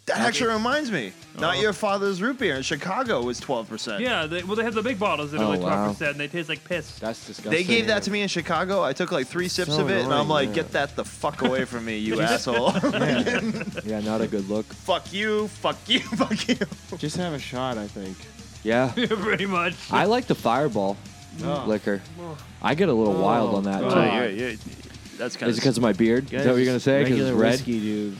That actually reminds me. Not Uh-oh. your father's root beer in Chicago was 12 percent. Yeah, they, well, they have the big bottles that Oh, are like wow. 12%, and they taste like piss. That's disgusting. They gave that to me in Chicago. I took like three sips So of it, and I'm annoying, like, yeah. "Get that the fuck away from me, you asshole! Yeah, not a good look. fuck you, fuck you, fuck you." Just have a shot, I think. Yeah, Pretty much. I like the Fireball Oh. liquor. Oh. I get a little wild oh. on that. Oh, too. God. you're- you're- that's kind Is it because of my beard? Is that what you're gonna say? Because Regular it's red. whiskey, dude.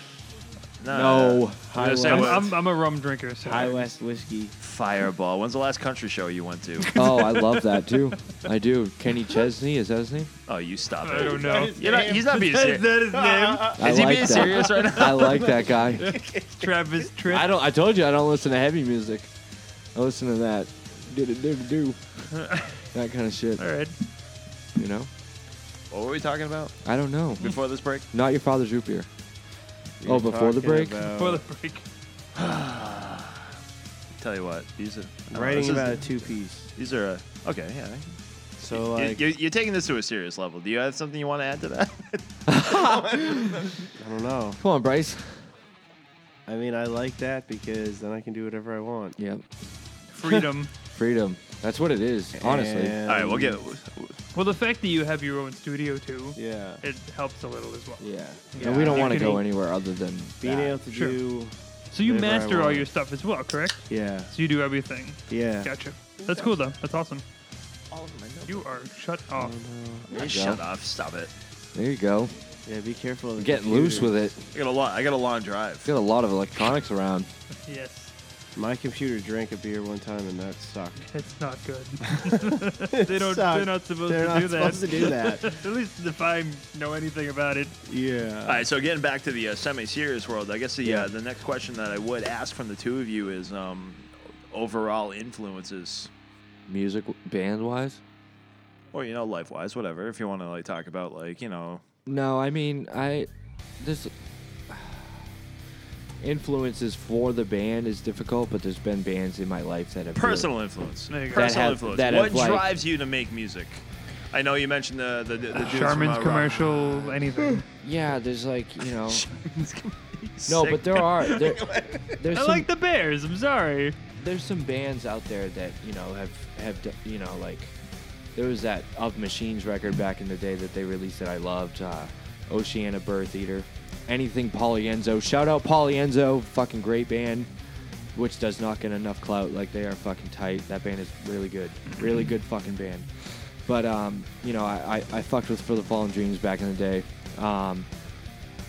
No. I was gonna say, I'm, I'm, I'm a rum drinker, so High West whiskey. Fireball. When's the last country show you went to? Oh, I love that too. I do. Kenny Chesney, is that his name? Oh, you stop it. I don't know. You're not, he's not being Is serious. that his name? I Is he like being that. serious right now? I like that guy. Travis Tritt. I don't. I told you I don't listen to heavy music. I listen to that. Do do do do. That kind of shit. All right. You know. What were we talking about I don't know. before this break? Not your father's root beer. You're Oh, before the break? about For the break. Tell you what, these are I don't know, writing this is- about a two-piece. These are uh, okay. Yeah. So You- like, you're, you're taking this to a serious level. Do you have something you want to add to that? I don't know. Come on, Bryce. I mean, I like that because then I can do whatever I want. Yep. Freedom. Freedom. That's what it is. Honestly. And- All right, we'll get. Well, the fact that you have your own studio too, Yeah. it helps a little as well. Yeah. Yeah. And we don't You want to can go eat- anywhere other than Being that. able to Sure. do. So you Whatever I master all want. your stuff as well, correct? Yeah. So you do everything. Yeah. Gotcha. That's cool though. That's awesome. All of my notes. You are shut off. There you Shut go. up! Stop it. There you go. Yeah. Be careful. of the Getting loose with it. I got a long. I got a long drive. Got a lot of electronics around. Yes. My computer drank a beer one time and that sucked. It's not good. they don't. They're not supposed They're to not do that. supposed to do that. At least if I know anything about it. Yeah. All right, so getting back to the uh, semi-serious world, I guess the Yeah. uh, the next question that I would ask from the two of you is um, overall influences, Music band wise? or you know, life-wise, whatever. If you want to like talk about like you know, No, I mean I this influences for the band is difficult, but there's been bands in my life that have really- personal influence, There personal have- influence. that what have, like- drives you to make music? I know you mentioned the the, the, the dudes from, Charmin's uh, Rock- commercial, anything. Yeah, there's like, you know No, but there are there, there's I some, like the Bears. I'm sorry. there's some bands out there that, you know, have have you know, like there was that Of Machines record back in the day that they released that I loved, uh Oceana Birth Eater. Anything Polyenso. Shout out Polyenso, fucking great band. Which does not get enough clout. Like they are fucking tight. That band is really good. Really good fucking band. But um, you know, I, I, I fucked with For the Fallen Dreams back in the day. Um,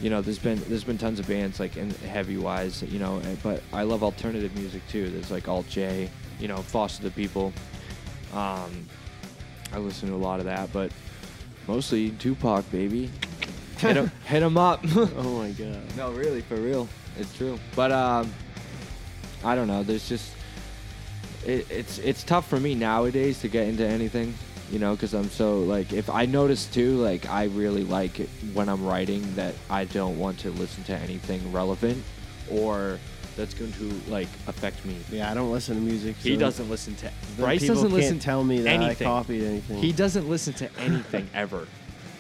you know, there's been there's been tons of bands like in heavy wise, you know, but I love alternative music too. There's like Alt J, you know, Foster the People. Um, I listen to a lot of that, but mostly Tupac, baby. Hit him, hit 'em up. Oh my god. no, really, for real, it's true. But um, I don't know. There's just it, it's it's tough for me nowadays to get into anything, you know, because I'm so like if I notice too, like I really like it when I'm writing that I don't want to listen to anything relevant or that's going to like affect me. Yeah, I don't listen to music. He doesn't listen to. then Bryce doesn't can't listen tell me that anything. I copied anything. He doesn't listen to anything ever.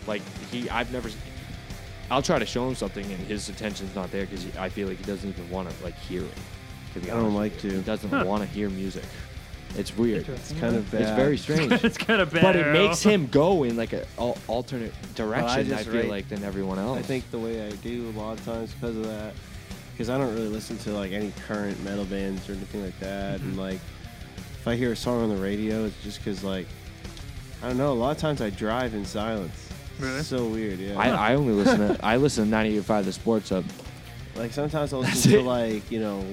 Like he, I've never. I'll try to show him something, and his attention's not there because I feel like he doesn't even want to like hear it. To be I don't honest like you. to. He doesn't Huh. want to hear music. It's weird. It's kind of bad. It's very strange. it's kind of bad. but it makes him go in like a al- alternate direction. I, just feel rate- like than everyone else. I think the way I do a lot of times because of that, because I don't really listen to like any current metal bands or anything like that, Mm-hmm. and like if I hear a song on the radio, it's just because like I don't know. A lot of times I drive in silence. Really? So weird, yeah. I, I only listen to I listen to 98.5 The Sports Hub. like sometimes I'll That's listen to it. like you know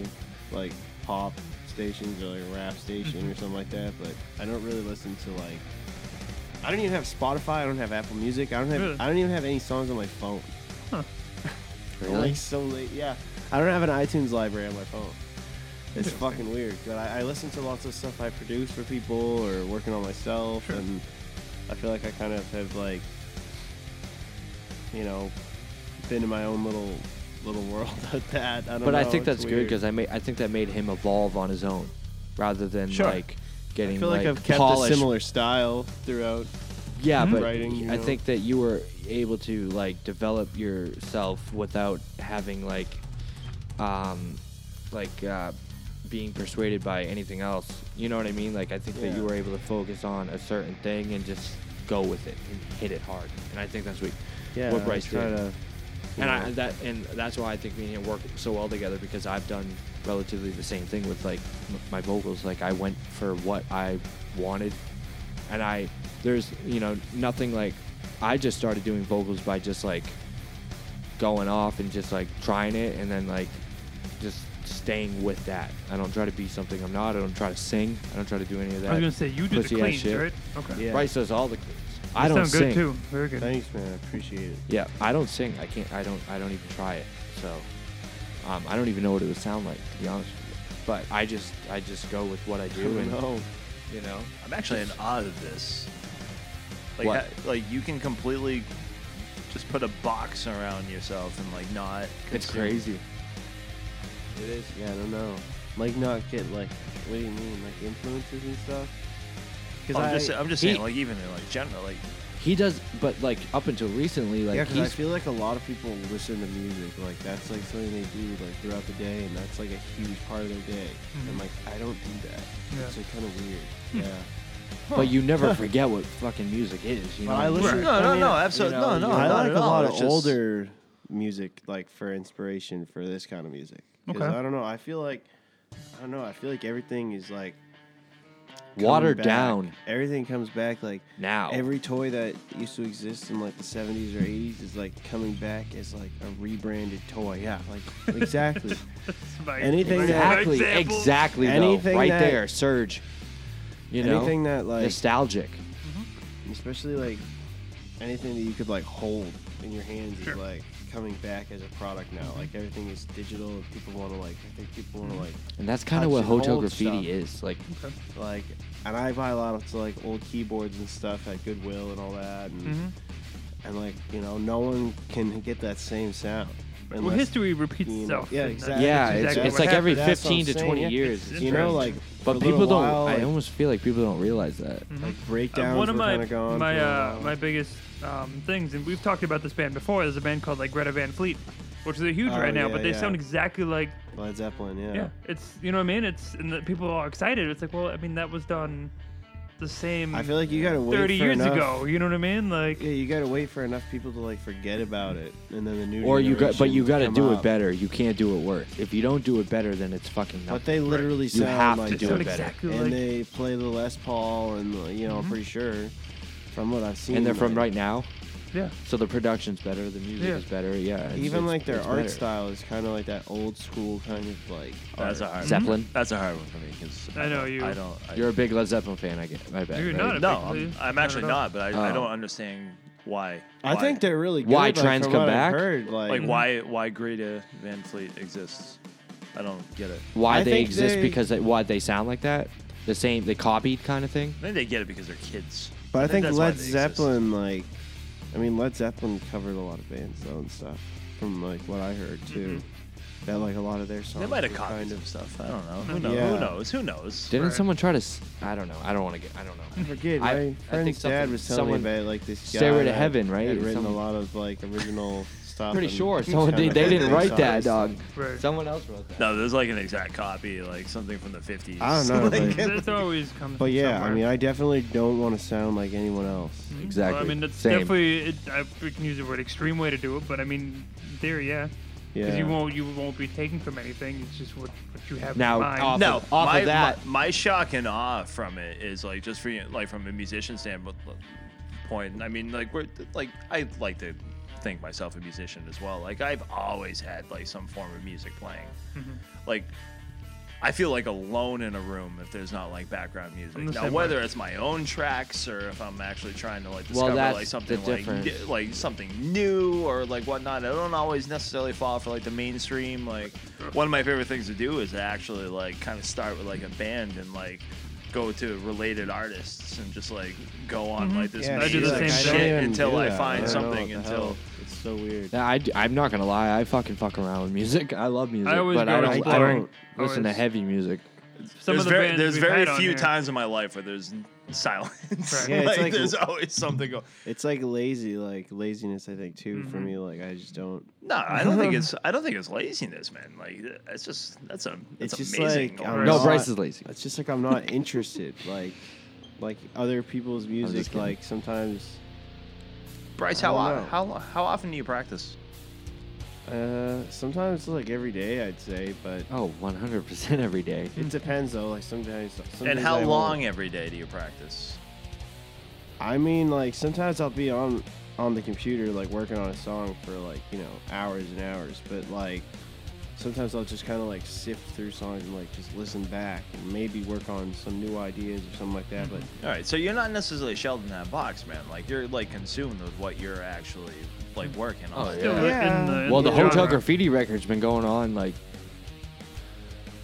like pop stations or like a rap station Mm-hmm. or something like that, but I don't really listen to like. I don't even have Spotify. I don't have Apple Music. I don't have. Really? I don't even have any songs on my phone. Really? Like so late. Yeah. I don't have an iTunes library on my phone. It's fucking weird. But I, I listen to lots of stuff I produce for people or working on myself, Sure. and I feel like I kind of have like, you know, been in my own little little world with that. I don't But know. I think that's good because I made I think that made him evolve on his own, rather than Sure. like getting I feel like, like, I've kept polished. a similar style throughout. Yeah, but writing, you I know. think that you were able to like develop yourself without having like, um, like uh, being persuaded by anything else. You know what I mean? Like I think that you were able to focus on a certain thing and just go with it and hit it hard. And I think that's what Yeah, what Bryce did. to. you and I that and that's why I think me and him work so well together because I've done relatively the same thing with like my vocals. Like I went for what I wanted, and I there's you know nothing like I just started doing vocals by just like going off and just like trying it and then like just staying with that. I don't try to be something I'm not. I don't try to sing. I don't try to do any of that. I was gonna say you do the pussy ass cleans, shit. right? Okay. Yeah. Bryce does all the cleans. They I don't sound sing. good too. Very good. Thanks, man. I appreciate it. Yeah, I don't sing. I can't. I don't. I don't even try it. So, um, I don't even know what it would sound like to be honest with you. But I just, I just go with what I do, and no. you know, I'm actually in awe of this. Like, What? ha- like you can completely just put a box around yourself and like not. it's consume- crazy. It is. Yeah, I don't know. Like not get like. What do you mean? Like influences and stuff. Oh, I'm just, I'm just he- saying, like even in like general, like He does, but like up until recently, like yeah, because I feel like a lot of people listen to music. Like that's like something they do like throughout the day, and that's like a huge part of their day. And mm-hmm. like I don't do that. Yeah. It's like kind of weird. Hmm. Yeah. but you never forget what fucking music is. You know, But I what mean? listen. No, I no, mean, no, absolutely- you know, no, no, I not like at a all. lot of just- older music, like for inspiration for this kind of music. 'Cause Okay. I don't know. I feel like I don't know. I feel like everything is like watered back. down Everything comes back like now. Every toy that used to exist in like the 70s or 80s is like coming back as like a rebranded toy. Yeah, like exactly. Anything my that- exactly, example. exactly. though. Anything right that- there, Surge. You know, anything that like, nostalgic. Mm-hmm. especially like anything that you could like hold in your hands Sure. is like coming back as a product now. Like everything is digital. and People want to like. I think people want to like And that's kind of what Hotel Graffiti stuff. is. Like, Okay. like. And I buy a lot of like old keyboards and stuff at Goodwill and all that, and Mhm. and like you know, no one can get that same sound. Well, history repeats you know- itself. yeah, and exactly. yeah, exactly it's, what it's like happened. every That's what 15 I'm to saying, 20 yeah. years. It's you know, like But for a people little don't. while, I like, almost feel like people don't realize that. Like Uh, breakdowns one of were my kind of gone. my for a uh, while. my biggest um, things, and we've talked about this band before. There's a band called like Greta Van Fleet, which is a huge Oh, right now, yeah, but they yeah. sound exactly like Led Zeppelin, yeah. yeah. It's you know what I mean. It's and the people are excited. It's like well, I mean that was done the same I feel like you gotta wait 30 for years enough, ago. You know what I mean? Like Yeah, you gotta wait for enough people to like forget about it, and then the new. Or you got, but you got to do up. it better. You can't do it worse. If you don't do it better, then it's fucking. Nothing. But they literally You sound have to like do sound it better. exactly and like they play the Les Paul, and you know, I'm mm-hmm. pretty sure from what I've seen. and they're from like, right now, yeah. so the production's better, the music Yeah. is better. Yeah, it's- Even it's- like their it's art better. style is kind of like that old school kind of like. That's a art. hard. Zeppelin. That's a hard one for me because I know you- I don't. I, You're a big Led Zeppelin fan, I get. I bet. You're right? not a no, big I'm. I'm Not actually at all. not, but I, I Oh. don't understand why. I why. think they're really good. Why like, trends from come what I've back? Heard, like, like mm-hmm. why why Greta Van Fleet exists. I don't get it. Why I they think exist? they- Because they, why they sound like that? The same, they copied kind of thing. I think they get it because they're kids. But I think that's why Led they exist. Zeppelin, like, I mean, Led Zeppelin covered a lot of bands though and stuff. From like what I heard too, mm-hmm. that like a lot of their songs. They might have were copied kind of. stuff. I don't know. Who knows? Yeah. Who knows? Who knows? Didn't Right. someone try to? s- I don't know. I don't want to get. I don't know. I forget. I- My I think friend's dad was telling someone- me about like this guy Stairway to Heaven, right? Had written something. a lot of like original stuff. Pretty sure just someone they, they didn't write that, dog. Right. Someone else wrote that. No, there's like an exact copy, like something from the 50s. I don't know, Like, but- That's always comes. But from yeah, I mean, I definitely don't want to sound like anyone else. Exactly. Well, I mean, that's Same. definitely. It, I, we can use the word extreme way to do it, but I mean, in theory, yeah. Because Yeah. you won't you won't be taking from anything. It's just what, what you have Now, in mind. off no, of- off my, of that- my, my shock and awe from it is like just for you, like from a musician standpoint. Point. I mean, like we're like I like to think myself a musician as well. Like I've always had like some form of music playing. Mm-hmm. Like I feel like alone in a room if there's not like background music. Now same whether way. it's my own tracks or if I'm actually trying to like Well, discover that's like something the like like something new or like whatnot. I don't always necessarily fall for like the mainstream. Like one of my favorite things to do is to actually like kind of start with like a band and like go to related artists and just like go on like this Mm-hmm. I do the amazing same shit thing. until I find something until until it's so weird. Yeah, I, am not gonna lie. I fucking fuck around with music. I love music, I always but go I don't. I exploring. don't listen to Always. heavy music. Some there's of the very bands there's we've very had on few here- times in my life where there's silence. Right. Yeah, it's like, like- there's always something going. It's like lazy, like laziness. I think too for Mhm. me. Like I just don't. No, I don't think it's I don't think it's laziness, man. Like it's just that's a that's It's just amazing. like, I'm overall. No, not- Bryce is lazy. It's just like I'm not interested. Like, like other people's music. kidding. Like sometimes, Bryce, how don't o- know. how how often do you practice? uh, sometimes like every day I'd say, but Oh, 100% every day. it depends though. Like sometimes. some and how I won't. long every day do you practice? I mean, like sometimes I'll be on on the computer like working on a song for like you know hours and hours, but like sometimes I'll just kind of like sift through songs and like just listen back and maybe work on some new ideas or something like that. But mm-hmm. All right, so you're not necessarily shelled in that box, man. Like you're like consumed with what you're actually like working on. Oh, Still Yeah. in the, in Well, the genre. Hotel Graffiti record's been going on like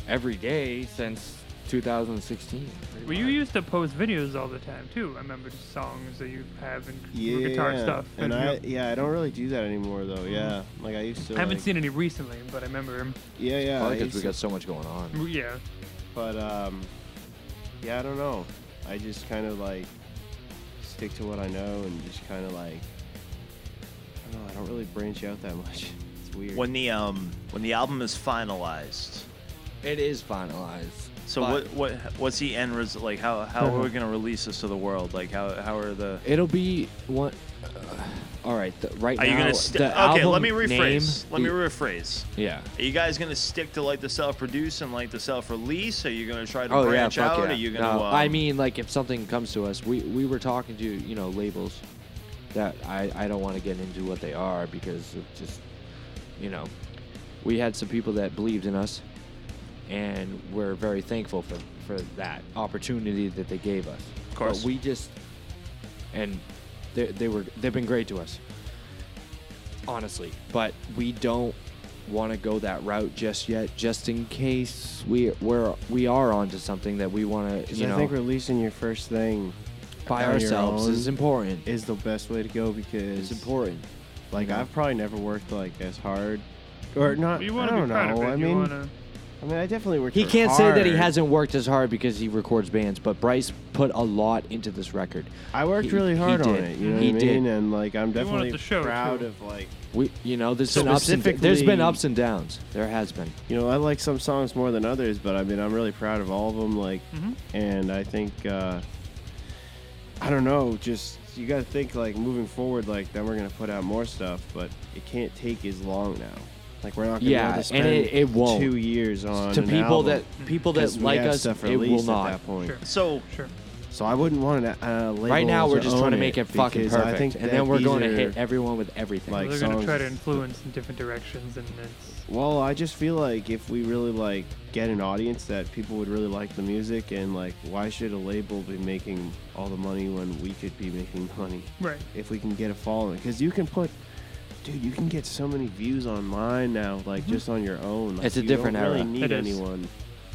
every day since 2016. Well, you used to post videos all the time too. I remember the songs that you have and yeah, guitar stuff. and you I know, yeah I don't really do that anymore though. Yeah, like I used to. I haven't like- seen any recently, but I remember him. Yeah, yeah. Probably because we got so much going on. Yeah. But um, yeah, I don't know. I just kind of like stick to what I know and just kind of like I don't know. I don't really branch out that much. It's weird. When the um when the album is finalized, It is finalized. So but what what what's the end result? Like how how are we gonna release this to the world? Like how how are the It'll be one. Uh, all right, the, right are now. you gonna okay? Let me rephrase. name- let me rephrase. Yeah. Are you guys gonna stick to like the self-produce and like the self-release? Are you gonna try to Oh yeah, branch fuck out? yeah. Are you gonna? No, um, I mean, like if something comes to us, we we were talking to you know labels that I I don't want to get into what they are because of just you know we had some people that believed in us, and we're very thankful for for that opportunity that they gave us. Of course. but we just and they they were they've been great to us, honestly. But we don't want to go that route just yet, just in case we we're we are onto something that we want to 'Cause you I know think releasing your first thing by ourselves is important. is the best way to go because It's important. Like you know? I've probably never worked like as hard, or not. You I want to don't be proud know. of it. I you mean, wanna, I mean, I definitely worked. He can't say that he hasn't worked as hard because he records bands, but Bryce put a lot into this record. I worked He- really hard on did. it. You know He what I mean? did. And like, I'm You want it definitely show, proud too. of like, We, you know, there's been ups and there's been ups and downs. There has been. you know, I like some songs more than others, but I mean, I'm really proud of all of them. Like, Mhm. and I think, uh, I don't know, just you got to think like moving forward, like then we're gonna put out more stuff, but it can't take as long now. Like we're not gonna Yeah, be able to and it- it won't. two years on to an people album that people that 'cause we like have us, stuff it will released not. at that point. Sure. so Sure. So I wouldn't want an uh, label Right now, we're to just trying to make it fucking because I perfect, think and that then we're these going to are- hit everyone with everything. like They're gonna try to influence in different directions, and it's Well, I just feel like if we really like get an audience that people would really like the music, and like, why should a label be making all the money when we could be making money right. if we can get a following? Because you can put, dude, you can get so many views online now, like mm-hmm. just on your own. Like, It's a you different don't really era. Need It is. anyone?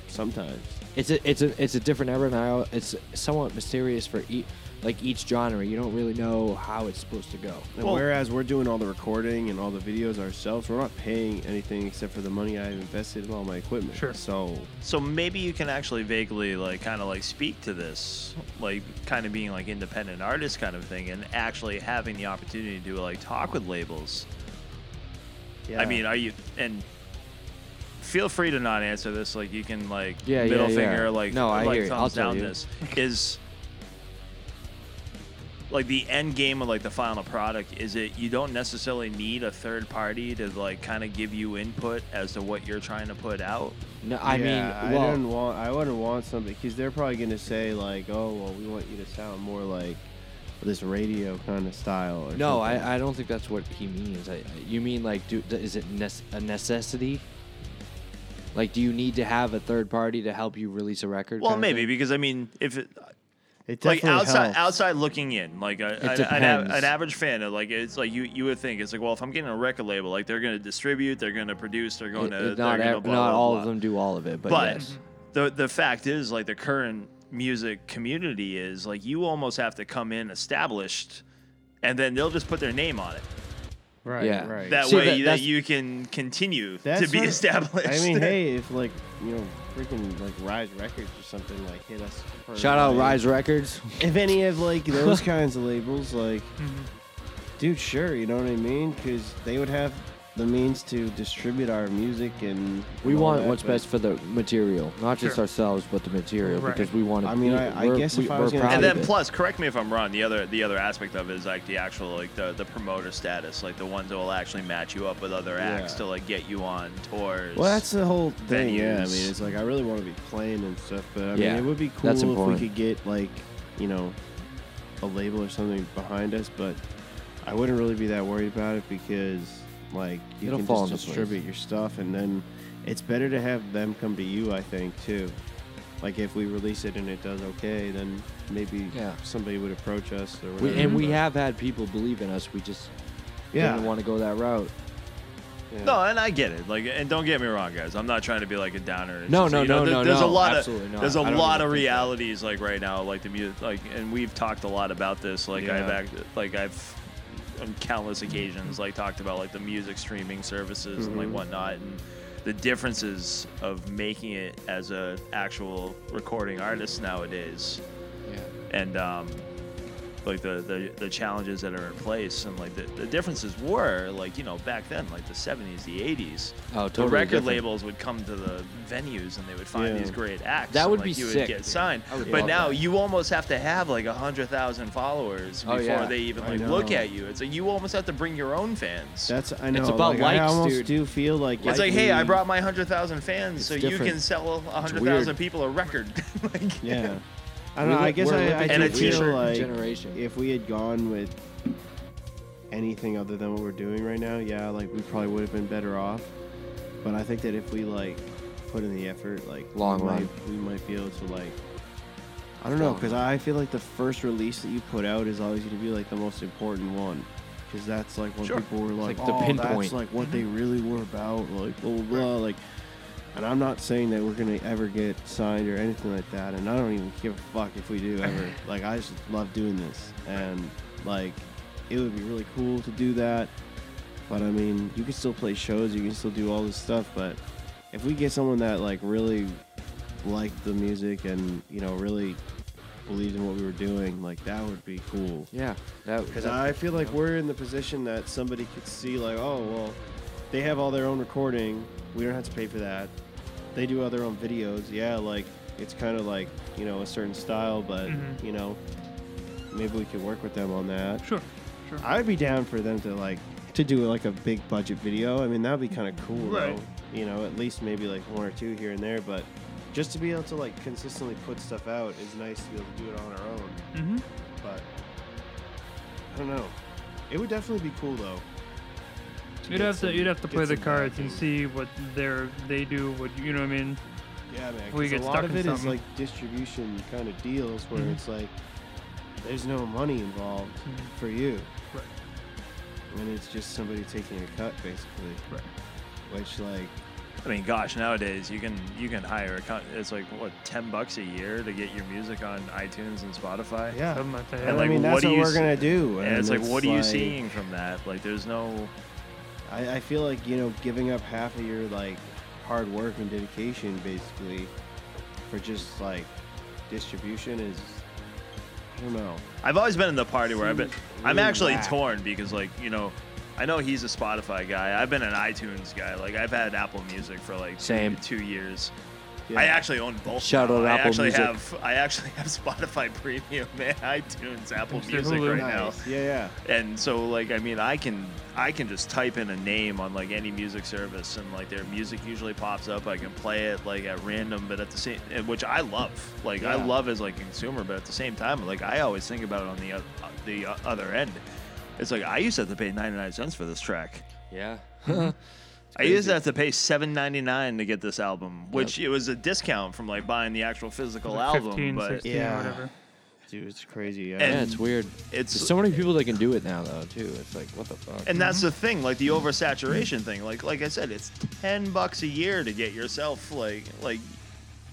Sometimes. It's a it's a it's a different era now. It's somewhat mysterious for each like each genre. You don't really know how it's supposed to go. And Well- whereas we're doing all the recording and all the videos ourselves, we're not paying anything except for the money I've invested in all my equipment. Sure. So so maybe you can actually vaguely like kind of like speak to this, like kind of being like independent artist kind of thing, and actually having the opportunity to like talk with labels. Yeah. I mean, are you and feel free to not answer this. Like you can like Yeah, middle yeah, yeah. finger, like No, I like hear you. I'll thumbs tell down. you. This is like the end game of like the final product. Is it you don't necessarily need a third party to like kind of give you input as to what you're trying to put out. No, I Yeah, mean, I well, don't want. I wouldn't want something because they're probably gonna say like, "Oh, well, we want you to sound more like this radio kind of style." Or no, something. I, I don't think that's what he means. I, I- you mean like, do is it nec- a necessity? Like, do you need to have a third party to help you release a record? Well, maybe because I mean, if it, It like outside helps. outside looking in, like a, It an, an, an average fan, of, like it's like you you would think it's like, well, if I'm getting a record label, like they're going to distribute, they're going to produce, they're going to not gonna ev- blah, not blah, all blah. of them do all of it, but, But yes. the the fact is, like the current music community is like you almost have to come in established, and then they'll just put their name on it. right, Yeah. right. That See, way that- that, you can continue to be established. I mean, hey, if like you know, freaking like Rise Records or something like hit us. For, Shout out like, Rise Records. If any of like those kinds of labels, like, Mhm. dude, sure, you know what I mean? Because they would have the means to distribute our music and. We and all want that, what's but- best for the material, not just Sure. ourselves, but the material, Right. because we want to. I mean, I- I guess if I was gonna and then plus, correct me if I'm wrong. The other the other aspect of it is like the actual like the, the promoter status, like the ones that will actually match you up with other acts Yeah. to like get you on tours. Well, that's the whole thing. Yeah, I venues. mean, it's like I really want to be playing and stuff, but I mean, Yeah, it would be cool that's if important. we could get like, you know, a label or something behind us. But I wouldn't really be that worried about it because, like, you It'll can fall just into place. distribute your stuff, and then it's better to have them come to you. I think too. Like if we release it and it does okay, then maybe Yeah. somebody would approach us or we, and we but- have had people believe in us. We just yeah. didn't want to go that route. yeah. No, and I get it. Like, and don't get me wrong, guys. I'm not trying to be like a downer. It's No, just, no, you know, no, there- no, There's a lot absolutely of not. there's a I don't lot even of think that. realities like right now, like the music, like, and we've talked a lot about this. Like I've Yeah. act, like I've on countless occasions like talked about like the music streaming services and like Mm-hmm. whatnot and the differences of making it as a actual recording artist nowadays Yeah. and um, like the, the the challenges that are in place and like the, the differences were like you know back then like the 70s the 80s Oh, the record different. labels would come to the venues and they would find Yeah. these great acts That and, would like, be you sick, would get dude. signed would but now that. you almost have to have like a hundred thousand followers Oh, before yeah. they even like look at you it's like you almost have to bring your own fans That's I know. It's about like, I likes, almost dude. do feel like it's like, hey, I brought my hundred thousand fans, It's so you can sell a hundred weird. thousand people a record. like, Yeah. I don't know. I guess I, I And a in feel t-shirt like generation. if we had gone with anything other than what we're doing right now, yeah, like we probably would have been better off. But I think that if we like put in the effort, like Long we run. might, we might be able to like. I don't know, Long because I feel like the first release that you put out is always going to be like the most important one, because that's like when Sure. people were like, like the "Oh, pinpoint." that's like what they really were about," like blah blah blah, like. And I'm not saying that we're gonna ever get signed or anything like that, and I don't even give a fuck if we do ever. like I just love doing this, and like it would be really cool to do that. But I mean, you can still play shows, you can still do all this stuff, but if we get someone that like really liked the music and you know really believed in what we were doing, like that would be cool. Yeah, that Because I feel like we're in the position that somebody could see, like, oh, well, they have all their own recording. We don't have to pay for that. They do other own videos. Yeah, like, it's kind of like, you know, a certain style, but, Mhm. you know, maybe we could work with them on that. Sure, sure. I'd be down for them to, like, to do like a big budget video. I mean, that would be kind of cool, Right. though. You know, at least maybe like one or two here and there, but just to be able to, like, consistently put stuff out is nice to be able to do it on our own Mm-hmm. but I don't know. It would definitely be cool though. You'd get have to some- you'd have to play the some cards and see what they're they do. What you know what I mean? Yeah, man. We 'cause get a lot stuck of it is like distribution kind of deals where Mhm. it's like there's no money involved Mhm. for you, Right. and it's just somebody taking a cut basically. Right. Which like I mean, gosh, nowadays you can you can hire a co- it's like what ten bucks a year to get your music on iTunes and Spotify. yeah. Something like that. And And like, I mean what that's do what, you we're s- gonna do. And it's like, what are you seeing from that? Like, there's no. I, I feel like you know giving up half of your like hard work and dedication basically for just like distribution is I don't know. I've always been in the party where I've been. Seems I'm actually whack. torn because, like, you know, I know he's a Spotify guy. I've been an iTunes guy. Like I've had Apple Music for like Same. two years. Yeah. I actually own both. Shout now. out I Apple actually Music. have I actually have Spotify Premium and iTunes, Apple Mr. Music Hulu. right now. Yeah, yeah. And so like I mean I can I can just type in a name on like any music service and like their music usually pops up. I can play it like at random, but at the same which I love. Like I love as like a consumer, but at the same time like I always think about it on the o- the o- other end. It's like I used to have to pay 99 cents for this track. Yeah. I used to have to pay 7.99 to get this album, which it was a discount from like buying the actual physical Like album, 15, but 16, Yeah. or whatever. Dude, it's crazy. Yeah. And- yeah, it's weird. it's There's so many people that can do it now, though. Too. It's like, what the fuck? and that's mm-hmm. the thing, like the oversaturation thing. Like like I said, it's 10 bucks a year to get yourself like like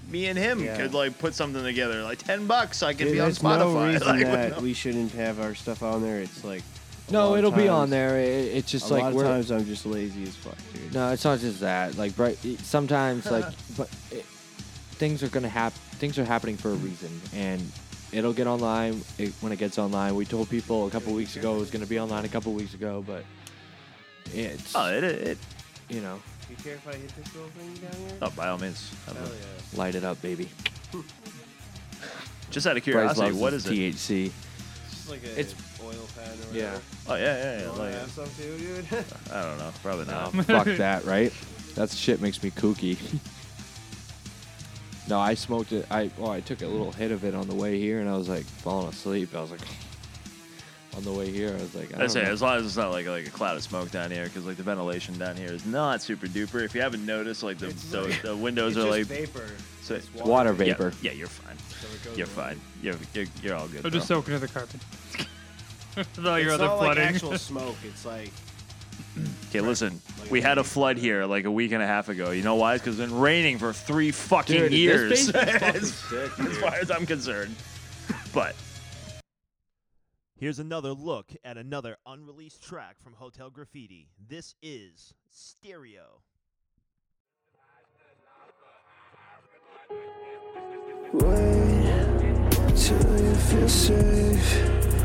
me and him Yeah. could like put something together. Like 10 bucks, I could Dude, be on there's Spotify. no reason Like, that we shouldn't have our stuff on there. It's like a no, it'll be on there. It, it's just a like lot of times I'm just lazy as fuck, dude. No, it's not just that. Like, right? Sometimes, like, but it, things are gonna happen. Things are happening for a reason, and it'll get online it, when it gets online. We told people a couple weeks ago it was gonna be online a couple weeks ago, but it's Oh, it, it, you know, You care if I hit this little thing down here? oh, by all means. Hell yeah. light it up, baby. Just out of curiosity, what is what his is it? THC. It's like a It's- oil pan or Yeah. whatever. Oh yeah, yeah, You yeah. wanna Like, have some too, dude? I don't know, probably not. fuck that, right? That shit makes me kooky. no, I smoked it. I well, I took a little hit of it on the way here, and I was like falling asleep. I was like, on the way here, I was like, I I don't say know. as long as it's not like like a cloud of smoke down here, because like the ventilation down here is not super duper. If you haven't noticed, like the It's the, like- the windows it's are just like vapor. so- It's It's water vapor. Yeah, you're fine. so it goes You're away. fine. You're you're, you're all good. So just bro. soak into the carpet. With all your it's other not like actual smoke. It's like Okay, listen. Like we had a flood here like a week and a half ago. You know why? It's because it's been raining for three fucking Dude, years. basement's fucking as, sick, as far as I'm concerned. But Here's another look at another unreleased track from Hotel Graffiti. This is Stereo. Wait till you feel safe.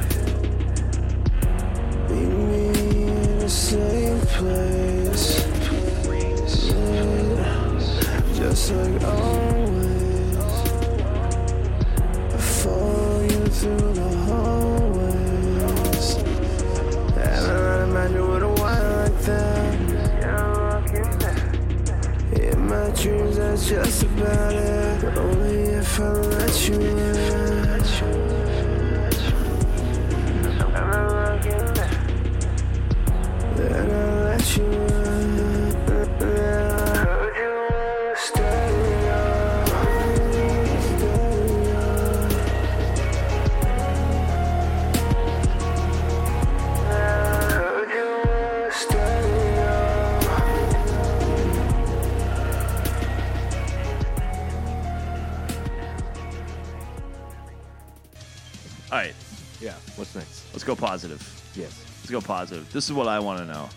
Dreams, that's just about it. Only if I let you in. All right, Yeah. What's next? let's go positive. Yes. Go positive. This is what I want to know.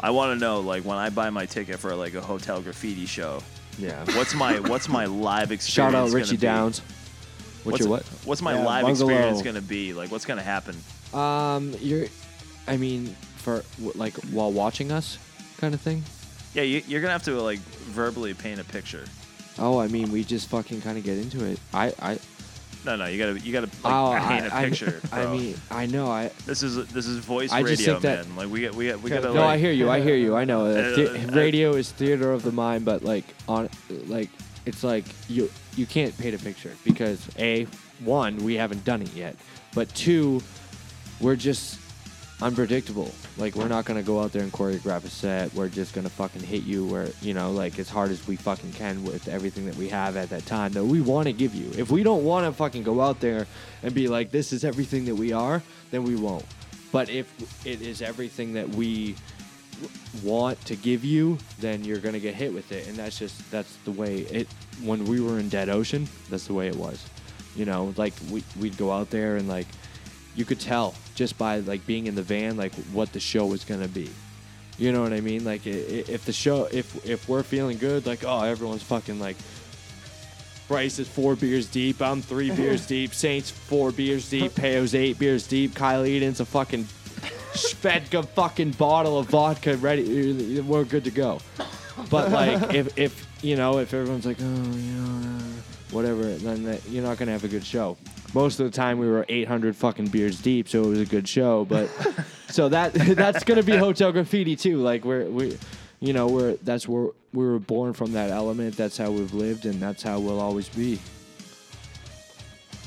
I want to know like when I buy my ticket for like a hotel graffiti show. Yeah. What's my what's my live experience? Shout out gonna Richie be? Downs. What's, your what? What's my Yeah, live Bungalow. experience gonna be? Like, what's gonna happen? Um, you're, I mean, for w- like while watching us, kind of thing. Yeah, you, you're gonna have to like verbally paint a picture. Oh, I mean, we just fucking kind of get into it. I, I, No, no, you gotta you gotta like, oh, paint I, a picture. I, I mean, I know. I this is this is voice I just radio, think that- man. Like we we we gotta no, like, I hear you. I hear you. I know. The- uh, radio is theater of the mind, but like on, like it's like you you can't paint a picture because a one we haven't done it yet, but two we're just unpredictable. Like we're not gonna go out there and choreograph a set. We're just gonna fucking hit you where you know like as hard as we fucking can with everything that we have at that time that we want to give you. If we don't want to fucking go out there and be like this is everything that we are, then we won't. But if it is everything that we want to give you, then you're gonna get hit with it, and that's just that's the way it. When we were in Dead Ocean, that's the way it was. You know, like we we'd go out there and like you could tell just by like being in the van like what the show was gonna be. You know what I mean? Like if the show if if we're feeling good, like oh everyone's fucking like. Bryce is four beers deep. I'm three beers deep. Saints four beers deep. Peo's eight beers deep. Kyle Eden's a fucking Svedka fucking bottle of vodka ready. We're good to go. But like, if if you know, if everyone's like, oh, you know, uh, whatever, then that, you're not gonna have a good show. Most of the time, we were 800 fucking beers deep, so it was a good show. But so that that's gonna be hotel graffiti too. Like we're we, you know, we're that's where we were born from that element. That's how we've lived, and that's how we'll always be.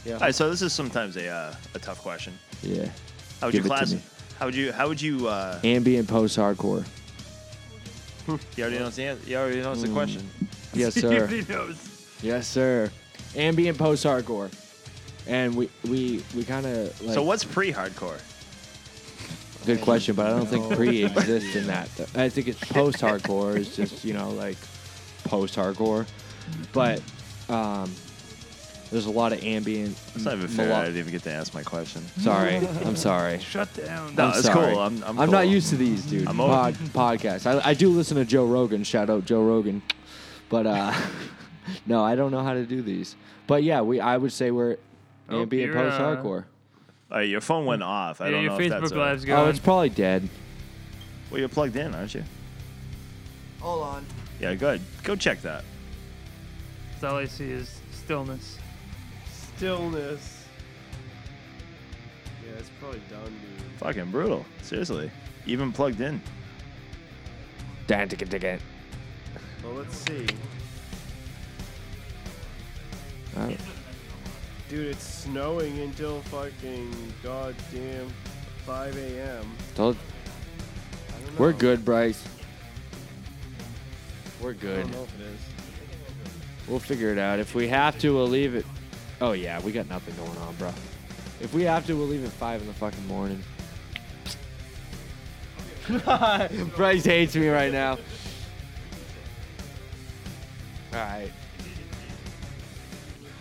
Yeah. All right, so this is sometimes a uh, a tough question. Yeah. How would Give you it class? How would you? How would you? Uh, Ambient post hardcore. you already know the an- You already know the question. Yes, He sir. already knows. Yes, sir. Ambient post hardcore. And we we we kind of like. so what's pre-hardcore? Good question, but I don't think pre exists in that. I think it's post hardcore. It's just you know like post hardcore, but um, there's a lot of ambient. It's not even fair. melo- I didn't even get to ask my question. Sorry, I'm sorry. Shut down. No, I'm it's sorry. cool. I'm- I'm not cool. used to these, dude. I'm pod, podcasts. I, I do listen to Joe Rogan. Shout out Joe Rogan. But uh, no, I don't know how to do these. But yeah, we I would say we're Oh, ambient you're, uh, post hardcore. Uh, your phone went off. I yeah, don't your know if Facebook that's. a- Live's going. Oh, it's probably dead. well, you're plugged in, aren't you? Hold on. Yeah, good. Go check that. 'Cause all I see is stillness. Stillness. Yeah, it's probably done, dude. Fucking brutal. Seriously. Even plugged in. Dan ticket ticket. Well, let's see. Dude, it's snowing until fucking goddamn 5 a.m. told- I don't know. we're good, Bryce. We're I good. don't know if it is. We'll figure it out. If we have to, we'll leave it. Oh yeah, we got nothing going on, bro. If we have to, we'll leave at five in the fucking morning. Bryce hates me right now. All right.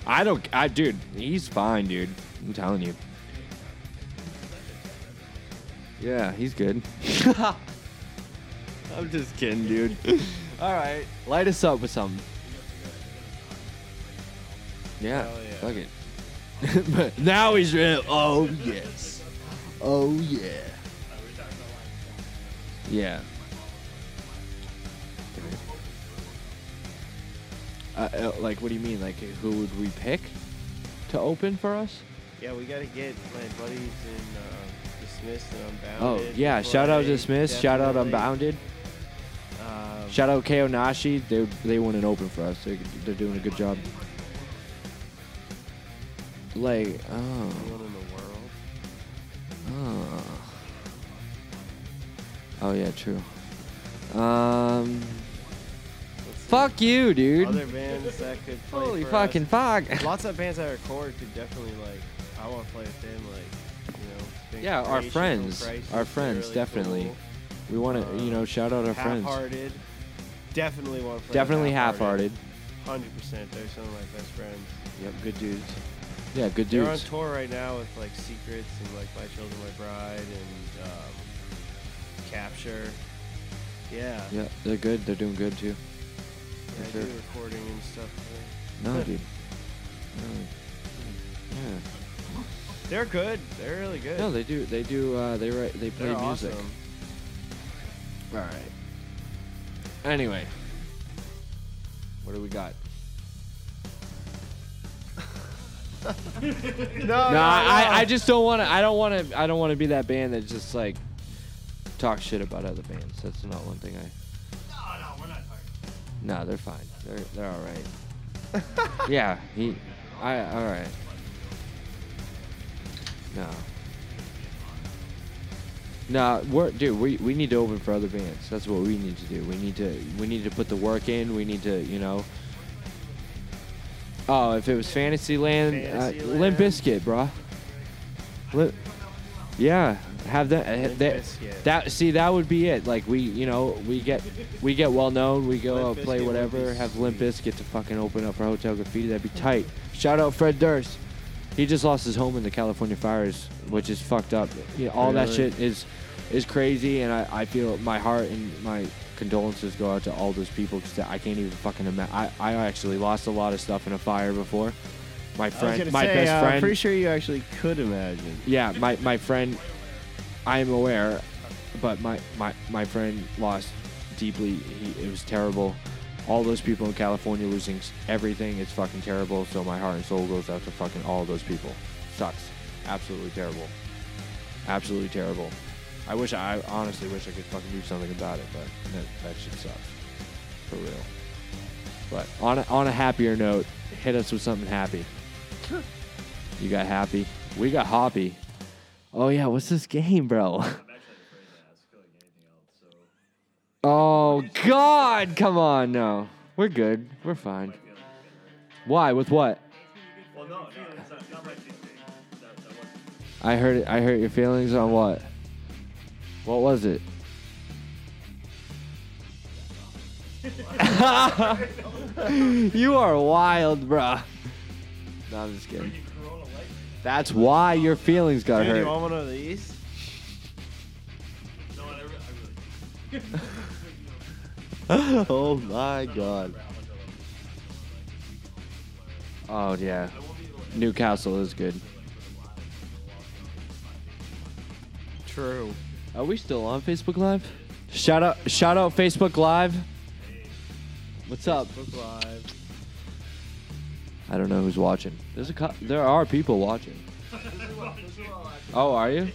I don't. I dude, he's fine, dude. I'm telling you. Yeah, he's good. I'm just kidding, dude. All right, light us up with something. Yeah, Hell yeah. fuck it. but now he's real. Oh yes. Oh yeah. Yeah. Uh, uh, like, what do you mean? Like, who would we pick to open for us? Yeah, we gotta get my buddies in uh, Dismissed and Unbounded. Oh yeah! Shout out Dismissed. Shout out. Unbounded. Um, Shout out KO Nashi. They they wouldn't open for us. They they're doing a good job. Like oh anyone in the world. oh oh yeah true. Um. Fuck you, dude. Other bands that could play Holy for fucking us. fuck. Lots of bands that record could definitely like. I want to play with them, like you know. Big Yeah, our Creation, friends. Crisis, Our friends, really definitely. cool. We want to you know shout out our friends. Half-hearted. Definitely want to play. Definitely half-hearted. Hundred percent. They're some of my best friends. Yep, good dudes. Yeah, good dudes. They're on tour right now with like Secrets and like My Children, My Bride and um, Capture. Yeah. Yeah, they're good. They're doing good too. I do recording and stuff. No, dude. No. Yeah. They're good. They're really good. No, they do. They do. Uh, they write. They play They're music. awesome. All right. Anyway, what do we got? No, No, I, I just don't want to. I don't want to. I don't want to be that band that just like talk shit about other bands. That's not one thing I. No, they're fine. They're they're all right. yeah, he. I all right. No. No, we're dude. We, we need to open for other bands. That's what we need to do. We need to we need to put the work in. We need to you know. Oh, if it was Fantasyland, uh, Limp Fantasyland. Bizkit, bro. Limp, yeah, have that. uh, that that see that would be it. Like we, you know, we get we get well known. We go out play whatever. Have Limp. Bizkit to fucking open up for Hotel Graffiti. That'd be tight. Shout out Fred Durst. He just lost his home in the California fires, which is fucked up. You know, all that Really? shit is is crazy, and I, I feel my heart and my condolences go out to all those people because I can't even fucking imagine. I, I actually lost a lot of stuff in a fire before. My I was friend, gonna my say, best uh, friend. I'm pretty sure you actually could imagine. Yeah, my, my friend. I am aware, but my, my, my friend lost deeply. He, it was terrible. All those people in California losing everything. It's fucking terrible. So my heart and soul goes out to fucking all those people. Sucks. Absolutely terrible. Absolutely terrible. I wish I honestly wish I could fucking do something about it, but that, that shit sucks. For real. But on a, on a happier note, hit us with something happy. You got happy. We got hoppy. Oh yeah, what's this game, bro? Oh God, come on, no. We're good. We're fine. Why? With what? Well, no, no, it's not, not my cheesesteak. That, that wasn't. I heard it. I heard your feelings on what? What was it? you are wild, bruh. No, I'm just kidding. That's why your feelings got Dude, you hurt. want one of these? No, I, re- I really. oh my god. Oh yeah. Newcastle is good. True. Are we still on Facebook Live? Shout out shout out Facebook Live. What's up? Book Live. I don't know who's watching. There's a cou- there are people watching. Oh, are you?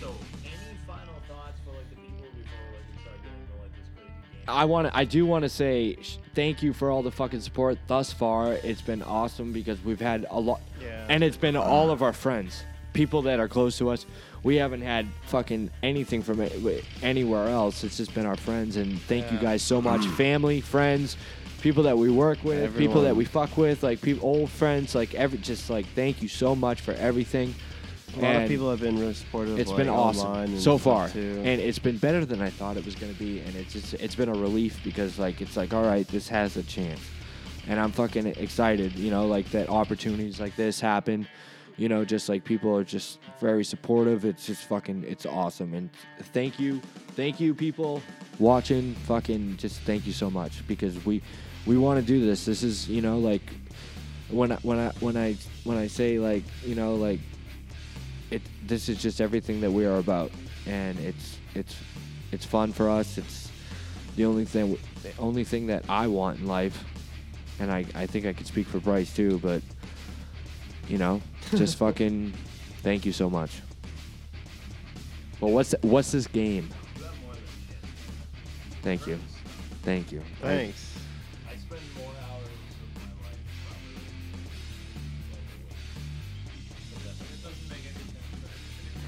So, any final thoughts for like the people before like we start getting into like this crazy game? I want to I do want to say sh- thank you for all the fucking support thus far. It's been awesome because we've had a lot Yeah. and it's been all of our friends, people that are close to us. We haven't had fucking anything from it, wi- anywhere else. It's just been our friends and thank you Yeah. guys so much. Family, friends, people that we work with, people that we fuck with, like people old friends, like every just like thank you so much for everything. A lot of people have been really supportive. it's like, been awesome so far, Too. and it's been better than I thought it was gonna be. And it's just, it's been a relief because like it's like all right, this has a chance, and I'm fucking excited. You know, like that opportunities like this happen. You know, just like people are just very supportive. It's just fucking, it's awesome. And thank you, thank you, people watching. Fucking, just thank you so much because we, we want to do this. This is, you know, like when I, when I when I when I say like you know like it this is just everything that we are about. And it's it's it's fun for us. It's the only thing the only thing that I want in life. And I, I think I could speak for Bryce too but you know just fucking thank you so much. Well what's what's this game? Thank you. Thank you. Thanks.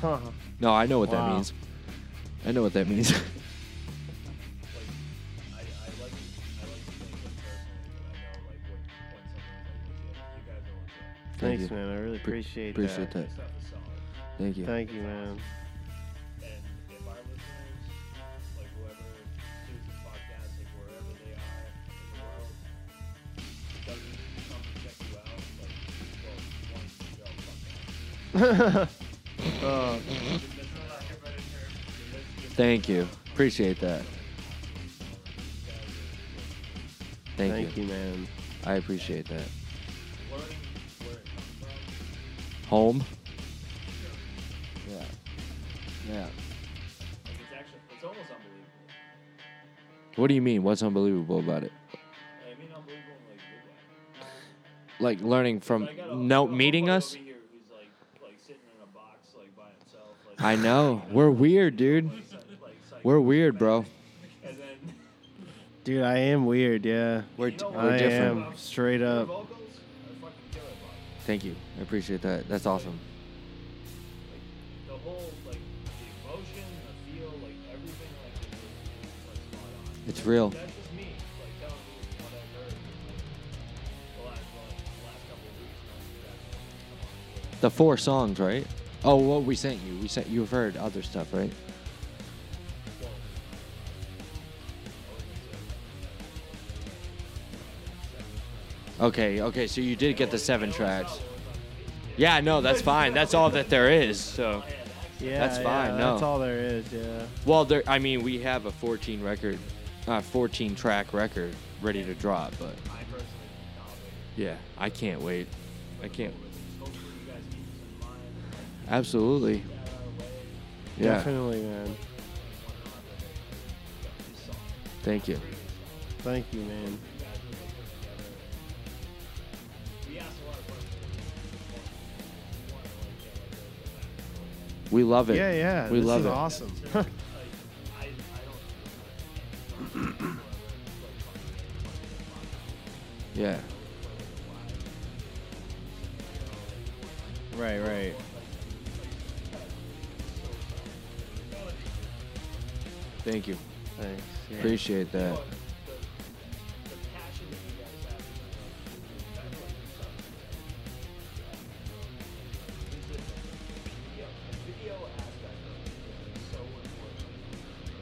Huh. no I know what that Wow. means I know what that means I, I like I like to think like personally that I know like what when something's like legit. You guys are legit. Thank Thanks, you. man. I really Pre- appreciate, appreciate that. that Stuff is solid. thank you Thank you, man. And if our listeners, like whoever hears this podcast, like wherever they are in the world, doesn't come and check you out, like, well, once you go, fuck that. Oh, Thank you. Appreciate that. Thank, thank you. you, man. I appreciate that. Learning where it comes from, Home? Yeah. Yeah. it's actually, it's almost unbelievable. What do you mean? What's unbelievable about it? I mean, unbelievable in like good way. Like learning from I got a- no I got a meeting homeboy us? over here who's like, like sitting in a box, like by himself. Like, I know. We're weird, dude. We're weird, bro. Dude, I am weird, yeah. We're, know we're I different. am straight up. vocals are fucking killer, bro. Thank you. I appreciate that. That's awesome. The whole, like the emotion, the feel, like everything, like is just, like spot on. It's real. That's just me, like telling you what I've heard. Like, the last, like, the last couple of weeks, man, you guys come on. The four songs, right? Oh, what we sent you. We sent you've heard other stuff, right? Okay, okay, so you did get the seven tracks. Yeah, no, that's fine. That's all that there is. So, Yeah, That's fine, Yeah, no. That's all there is, yeah. well, there. I mean, we have a 14 record, uh, 14 track record ready to drop, but I personally think I'll yeah, I can't wait. I can't. Absolutely. That our way. Yeah. Definitely, man. Thank you. Thank you, man. We love it. Yeah, yeah. We this love is it. awesome. Yeah. right, right. Thank you. Thanks. Yeah. Appreciate that.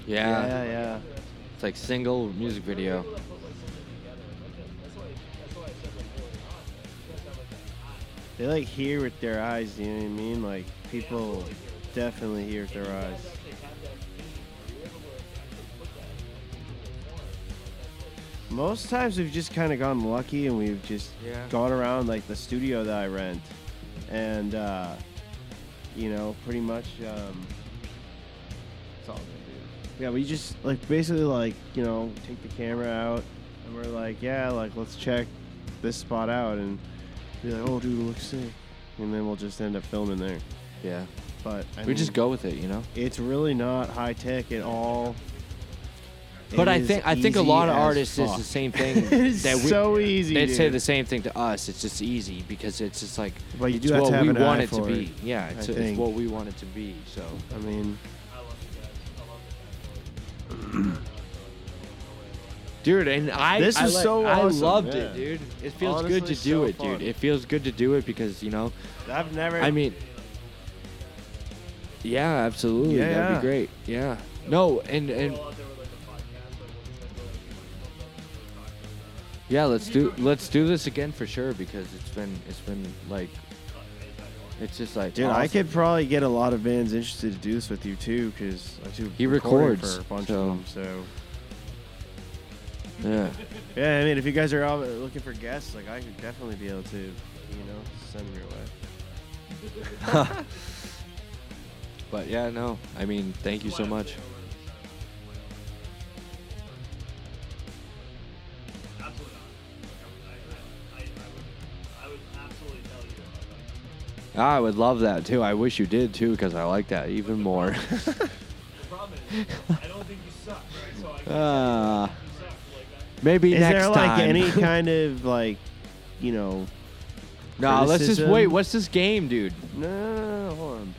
Yeah. yeah, yeah. It's like single music video. They like hear with their eyes, you know what I mean? Like people definitely hear with their eyes. Most times we've just kind of gone lucky and we've just Yeah. gone around like the studio that I rent, and uh, you know, pretty much. Um, it's all good, dude. Yeah, we just like basically like you know take the camera out and we're like, yeah, like let's check this spot out and be like, oh, dude, it looks sick, and then we'll just end up filming there. Yeah. But I We mean, just go with it, you know? It's really not high tech at all. But I think I think a lot of artists is the same thing It is that we so easy, They'd say dude. the same thing to us. It's just easy because it's just like But you it's do have what to have we an eye want it to for be. it, Yeah, it's, it's think. what we want it to be. So I mean, Dude, and I This I was li- so I awesome, loved yeah. it, dude. It feels good Honestly, to do so it, fun. dude. It feels good to do it because you know. I've never. I mean, yeah, absolutely. Yeah, That'd yeah. be great. Yeah. No, and and yeah, let's do let's do this again for sure because it's been it's been like it's just like Dude, I awesome. could probably get a lot of bands interested to do this with you too, because I do. He recording records, for a bunch so- of them. So yeah. yeah, I mean, if you guys are all looking for guests, like I could definitely be able to, you know, send them your way. But yeah, no. I mean, thank you so much. I would love that too. I wish you did too, because I like that even more. Ah, maybe Is next time. Is there like time. any kind of like, you know? no, let's just wait. What's this game, dude? No, no, no, no, hold on.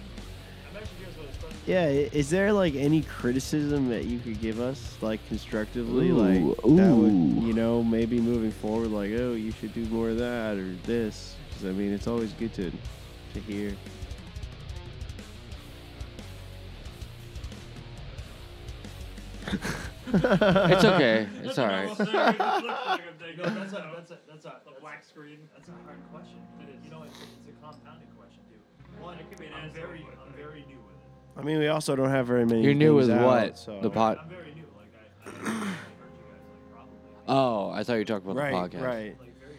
Yeah, is there like any criticism that you could give us, like constructively, Ooh, like that would, you know, maybe moving forward, like, oh, you should do more of that or this? 'Cause, I mean, it's always good to to hear. It's okay. It's all right. that's a, that's a, that's a, the black screen. That's a hard question. It is. You know, it's, it's a compounded question too. One, it could be an I'm very, I'm very new with it. I mean, we also don't have very many. You're new things with out, what? So. The pod. I'm very new. Like I, I heard you guys like probably Oh, I thought you were talking about right, the podcast. right. like very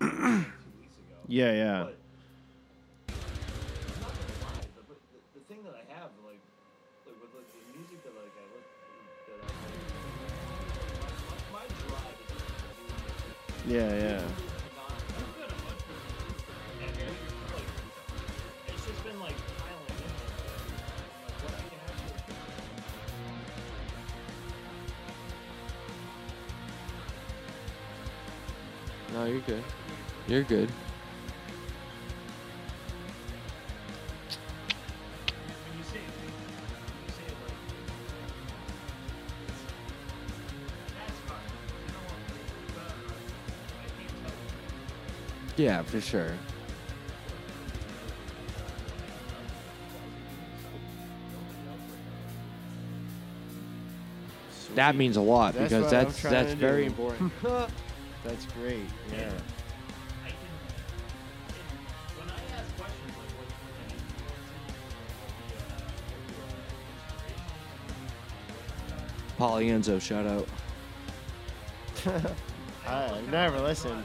like two weeks ago. Yeah, yeah. But can yeah. No, you're good. You're good. Yeah, for sure. That means a lot That's because what I'm that's trying that's to very do. important. That's great. Yeah. I can. It, when I ask questions like what Polyenso, shout out. I, I've never listened.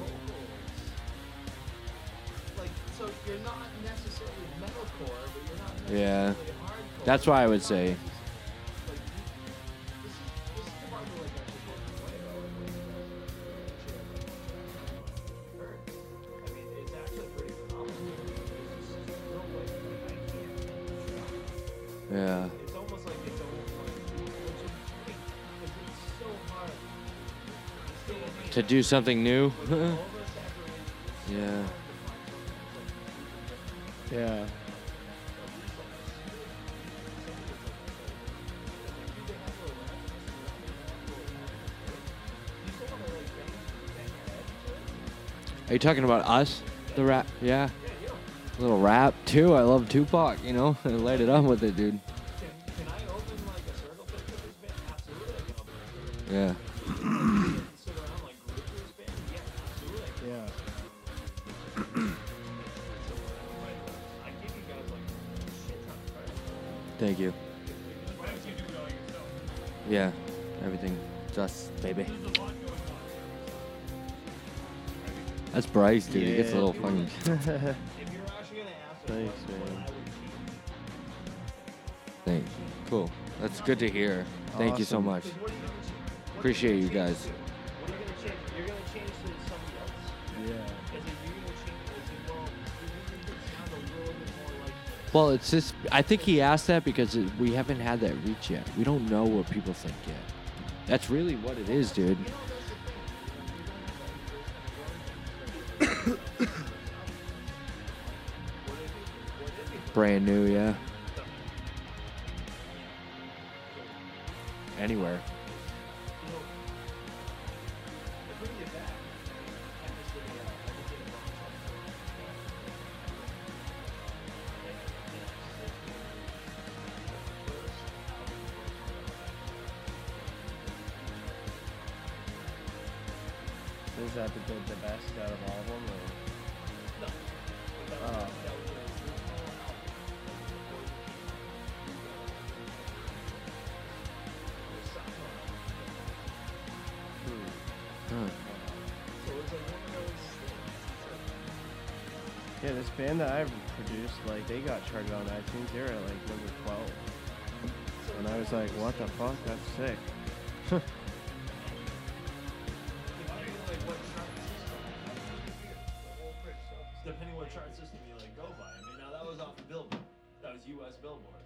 you're not necessarily metalcore, but you're not yeah. hardcore. That's why I would say. Like, you- this is this talking about us? The rap? Yeah. little rap too. I love Tupac. You know, and light it up with it, dude. Bryce, dude. He gets a little fucking. If you're actually gonna ask me Thanks, man. I would keep, Thanks. Cool. That's good to hear. Thank you so Awesome. much. 'cause what are you gonna ch- what are you Appreciate you guys. What are you gonna change? You're gonna change to somebody else. Yeah. Is it you gonna change? Is it well? You think it sound a little bit more like Well, it's just. I think he asked that because it, we haven't had that reach yet. We don't know what people think yet. That's really what it is, dude. Brand new, yeah. Anywhere. Like, what the fuck? That's sick. Depending what chart system you like go by. I mean, now that was off the Billboard. That was U.S. Billboard.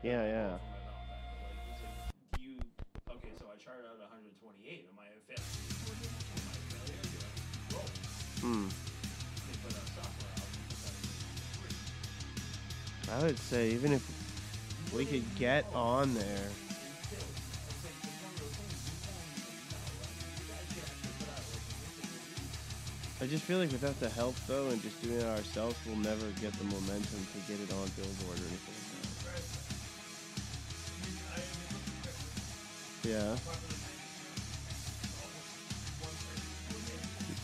Yeah, yeah. From my mouth, but, like, is it- do you? Okay, so I charted out 128. Am I a failure? Am I a failure? Do I roll? Hmm. They put out software out because I would say even if get on there. I just feel like without the help though and just doing it ourselves, we'll never get the momentum to get it on Billboard or anything. Yeah.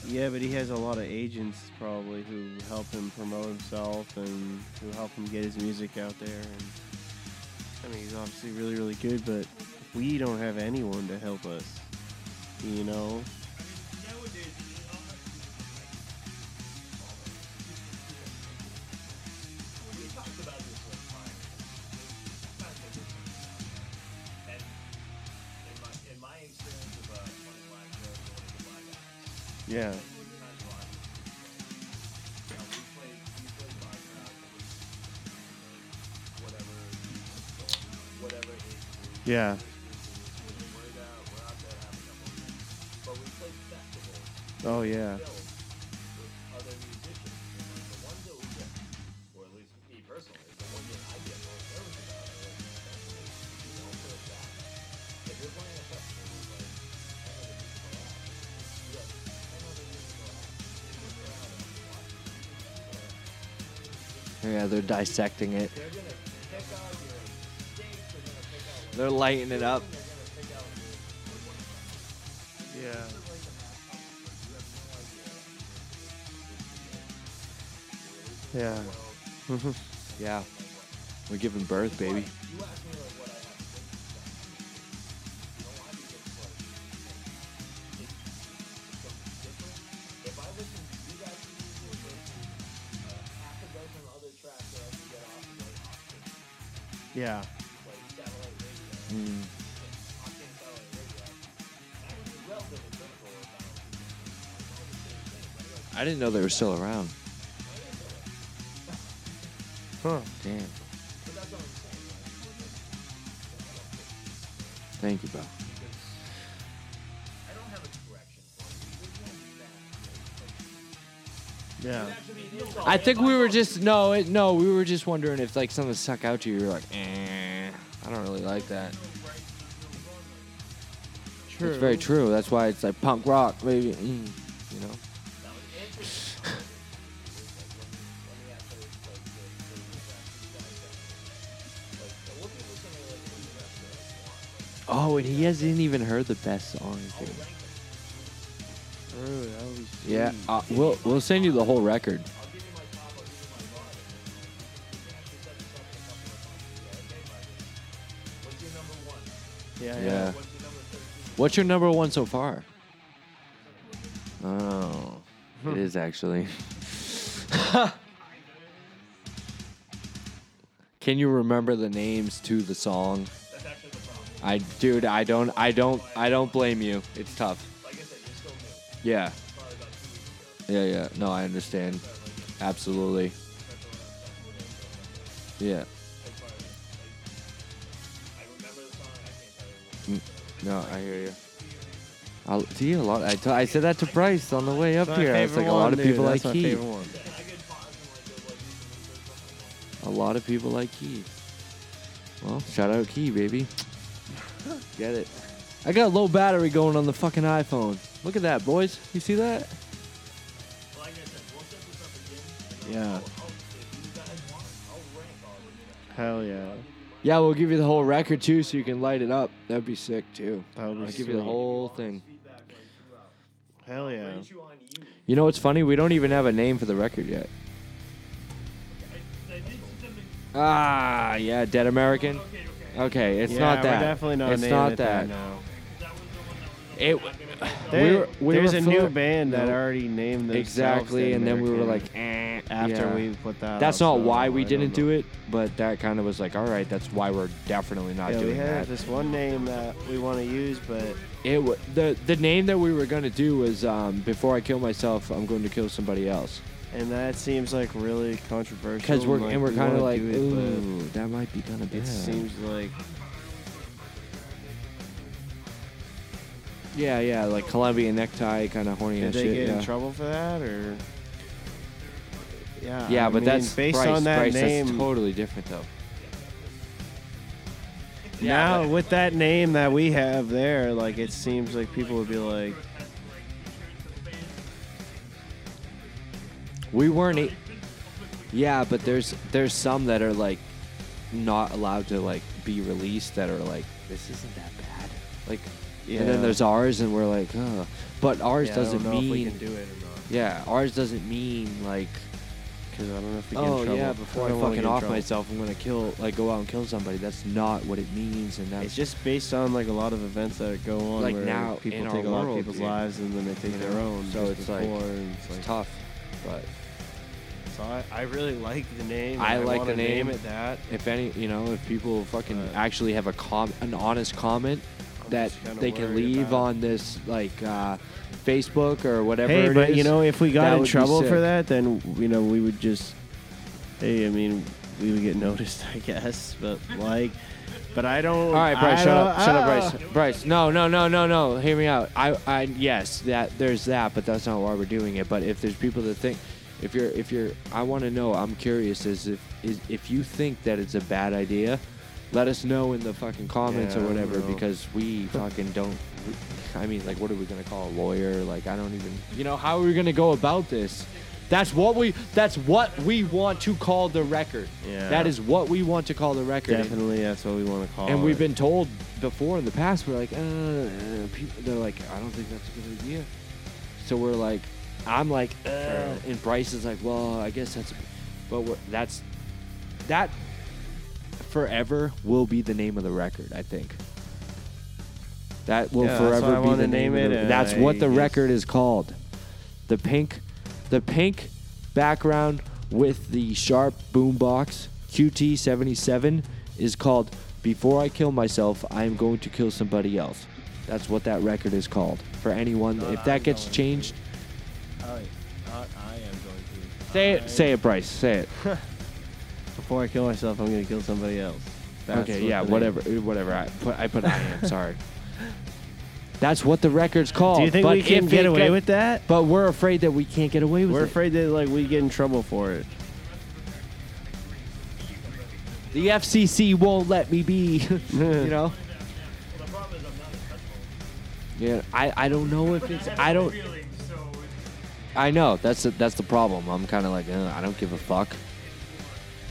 Yeah, but he has a lot of agents probably who help him promote himself and who help him get his music out there. And I mean, he's obviously really, really good, but we don't have anyone to help us. You know? And oh, you watch Yeah, they're dissecting it. They're lighting it up. Yeah. Yeah. Yeah. We're giving birth, baby. Didn't know they were still around. Huh. Damn. Thank you, bro. I don't have a correction for you. Which one's that? Yeah. Actually, it is all I think we were just no, it, no, we were just wondering if like something stuck out to you. You're like, eh, I don't really like that. True. It's very true. That's why it's like punk rock, maybe. Mm, you know. Oh, and he hasn't even heard the best song. dude. That would Yeah, sweet. uh, we'll we'll send you the whole record. Yeah. Yeah. Yeah. What's your number one so far? Oh, it is actually. Can you remember the names to the song? I, dude, I don't, I don't, I don't blame you. It's tough. Yeah. Yeah, yeah. No, I understand. Absolutely. Yeah. Mm, No, I hear you. I'll see a lot. I, t- I said that to Bryce on the way up That's my here. It's like favorite a lot one, of dude. people That's like my Key. favorite one. A lot of people like Key. Well, shout out Key, baby. Get it. I got low battery going on the fucking iPhone. Look at that, boys. You see that? Yeah. Hell yeah. Yeah, we'll give you the whole record too, so you can light it up. That'd be sick too. That would be I'll give you the sweet. whole thing. Hell yeah. You know what's funny? We don't even have a name for the record yet. Ah, yeah, Dead American. Okay, it's yeah, not that. We're definitely not It's not it that. It. There- we were, we there's a new band that already named themselves Exactly, and then we were like, eh, after yeah. we put that. That's out, not so why we I didn't do it, but that kind of was like, all right, that's why we're definitely not Yeah, we doing have that. this one name that we want to use, but It w- the the name that we were gonna do was um, before I kill myself, I'm going to kill somebody else. And that seems like really controversial. Because we're like, and we're we kind of like, it, ooh, that might be kind of bad. It seems like yeah, yeah, like Colombian necktie, kind of horny did and they shit. get yeah. in trouble for that or? Yeah. Yeah, I but mean, that's based Bryce, on that Bryce, name. That's totally different though. now with that name that we have there, like it seems like people would be like, We weren't. A- yeah, but there's there's some that are like not allowed to like be released that are like this isn't that bad. Like, yeah. and then there's ours, and we're like, oh. But ours yeah, I doesn't don't know if we mean. can do it or not. Yeah, ours doesn't mean like. Because I don't know if we get in Oh trouble. yeah, before I, don't fucking off myself, I'm gonna kill, like, go out and kill somebody. That's not what it means, and that's It's just based on like a lot of events that go on, Like where now people in our take a lot of people's lives and then they take You their own. So it's like- it's it's like tough. But So I, I really like the name. and I like the name. it that. if any, you know, if people fucking But- actually have a com, an honest comment I'm that they can leave about- on this like uh, Facebook or whatever. Hey, it but you know, if we got in trouble for that, then you know we would just. Hey, I mean, we would get noticed, I guess. But like, but I don't. All right, Bryce, I shut up, shut up, ah. Bryce. Bryce, no, no, no, no, no. Hear me out. I, I, yes, that there's that, but that's not why we're doing it. But if there's people that think, if you're, if you're, I want to know. I'm curious is if, is if you think that it's a bad idea, let us know in the fucking comments Yeah, or whatever because we fucking don't. I mean, like, what are we gonna call a lawyer? Like, I don't even. You know, how are we gonna go about this? That's what we. That's what we want to call the record. Yeah. That is what we want to call the record. And- Definitely, that's what we want to call And it. we've been told before in the past, we're like, uh, uh, people, they're like, I don't think that's a good idea. So we're like, I'm like, uh, and Bryce is like, well, I guess that's, but that's, that forever will be the name of the record, I think. That will Yeah, forever be the name, of it, the, That's I what the guess- record is called. The pink, the pink background with the sharp boombox QT77 is called "Before I Kill Myself, I Am Going to Kill Somebody Else." That's what that record is called. For anyone, if that gets changed, I, I, I am going to. say it. Say it, Bryce. Say it. Before I kill myself, I'm going to kill somebody else. That's okay, what yeah, the name- whatever, uh, whatever. I put, I put I am. Sorry. That's what the record's called. Do you think but we can if get away get- with that? But we're afraid that we can't get away with We're it. afraid that like we get in trouble for it. The FCC won't let me be. you know. Yeah, I, I don't know if it's I don't. I know that's the, that's the problem. I'm kind of like I don't give a fuck.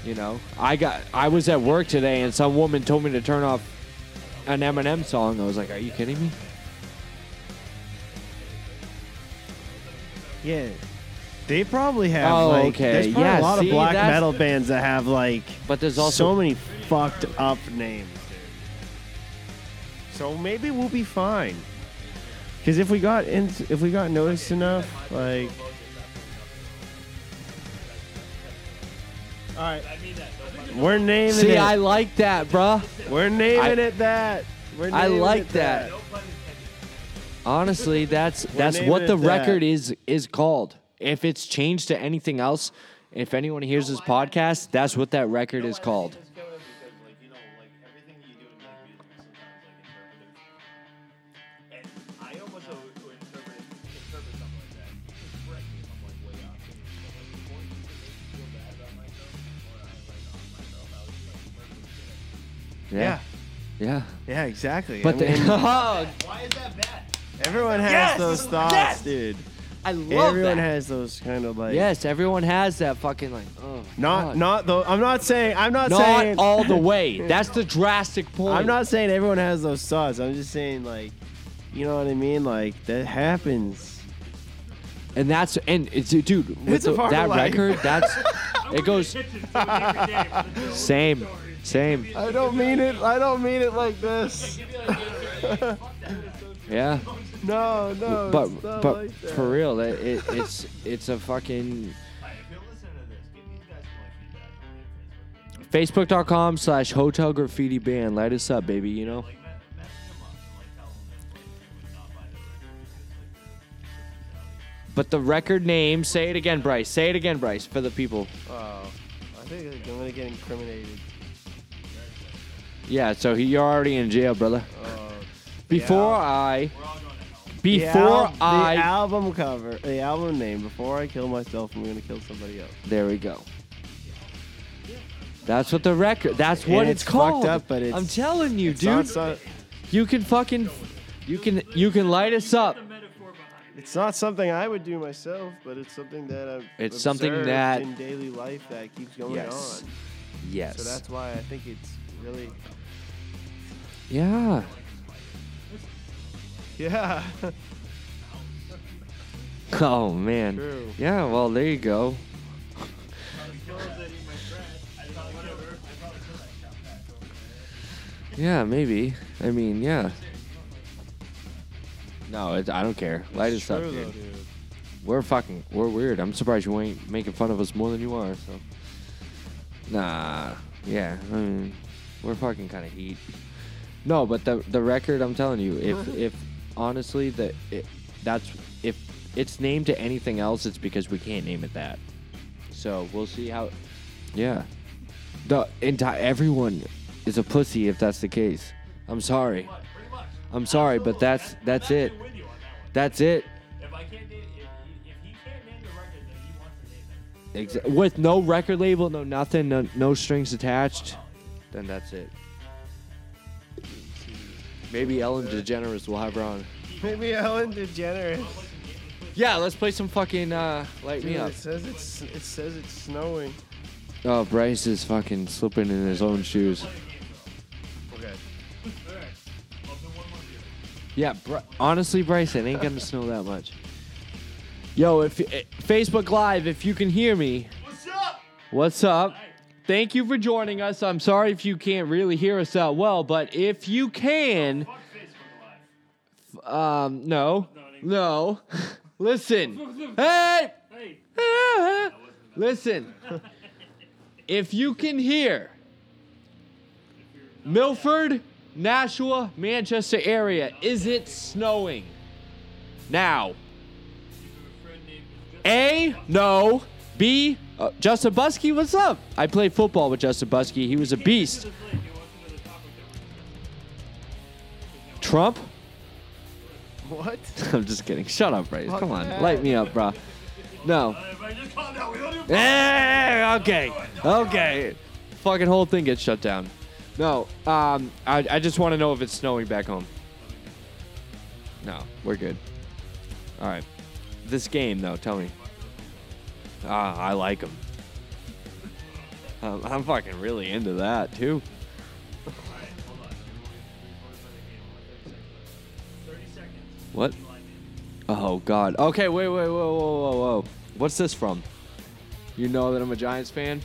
You know, I got I was at work today and some woman told me to turn off an Eminem song. I was like, Are you kidding me? Yeah. They probably have Oh, like okay. there's probably Yeah, a lot see, of black that's- metal bands that have like But there's also so many fucked up names, dude. So maybe we'll be fine. Cuz if we got in, if we got noticed enough, like All right. We're naming see. it. I like that, bruh. We're naming I- it that. We're I like it that. Honestly, that's that's what the record is is called. If it's changed to anything else, if anyone hears this podcast, that's what that record is called. Yeah. Yeah. Yeah, exactly. But I the, mean, Why is that bad? everyone has Yes! those thoughts, Yes! dude. I love Everyone that. has those kind of like yes, everyone has that fucking like. Oh, Not God. not though. I'm not saying. I'm not, not saying. all the way. That's the drastic point. I'm not saying everyone has those thoughts. I'm just saying like, you know what I mean. Like that happens. and that's and it's dude with It's the- part that life. record. That's it goes same, same. I don't mean it. I don't mean it like this. Yeah. No, no. but but like for real, it, it, it's it's a fucking Alright, if you're listening to this, give these guys some like feedback. Facebook.com slash hotel graffiti band. Light us up, baby. You know. Like, mess, mess them up and like tell them that they would not buy the record. It's like, But the record name. Say it again, Bryce. Say it again, Bryce, for the people. Oh, I think I'm gonna get incriminated. Yeah. So he, you're already in jail, brother. Oh. Before I. The Before al- I. the album cover, the album name. Before I kill myself, I'm gonna kill somebody else. There we go. That's what the record. That's what And it's, it's called. fucked up, but it's- I'm telling you, It's dude. not, so- you can fucking. You can you can light us up. it's not something I would do myself, but it's something that I've It's something observed that- in daily life that keeps going Yes. on. Yes. So that's why I think it's really yeah. yeah. Oh man. True. Yeah. Well, there you go. Yeah, maybe. I mean, yeah. No, it, I don't care. Light us up, dude. dude. We're fucking, we're weird. I'm surprised you ain't making fun of us more than you are. So, nah, yeah. I mean, we're fucking kind of heat. No, but the the record, I'm telling you, if if honestly that it, that's if it's named to anything else, it's because we can't name it that. So we'll see how. Yeah, the entire everyone is a pussy if that's the case. I'm sorry. I'm sorry, but that's that's it. with you on that one. That's it. If I can't name, if, if he can't name the record, then he wants to name it. Exa- with no record label, no nothing, no, no strings attached, then that's it. Maybe Ellen DeGeneres will have her on. Maybe Ellen DeGeneres. Yeah, let's play some fucking uh, light me up. it says it's it says it's snowing. Oh, Bryce is fucking slipping in his own shoes. Okay. Yeah, Br- honestly, Bryce, it ain't gonna snow that much. Yo, if eh, Facebook Live, if you can hear me, What's up? what's up? Thank you for joining us. I'm sorry if you can't really hear us that well, but if you can, um, no, no, listen, hey, Hey. listen, if you can hear Milford, Nashua, Manchester area, is it snowing? Now? A, no. B, uh, Justin Buskey, what's up? I played football with Justin Buskey. He was a beast. Trump? What? I'm just kidding. Shut up. Fuck Come on. Light me up, bro. No. Everybody just calm down. We don't do Hey, okay. Okay. Fucking whole thing gets shut down. No. Um, I, I just want to know if it's snowing back home. No, we're good. All right. This game, though, tell me. Ah, I like them. I'm fucking really into that, too. What? Oh, God. Okay, wait, wait, whoa, whoa, whoa, whoa. What's this from? You know that I'm a Giants fan?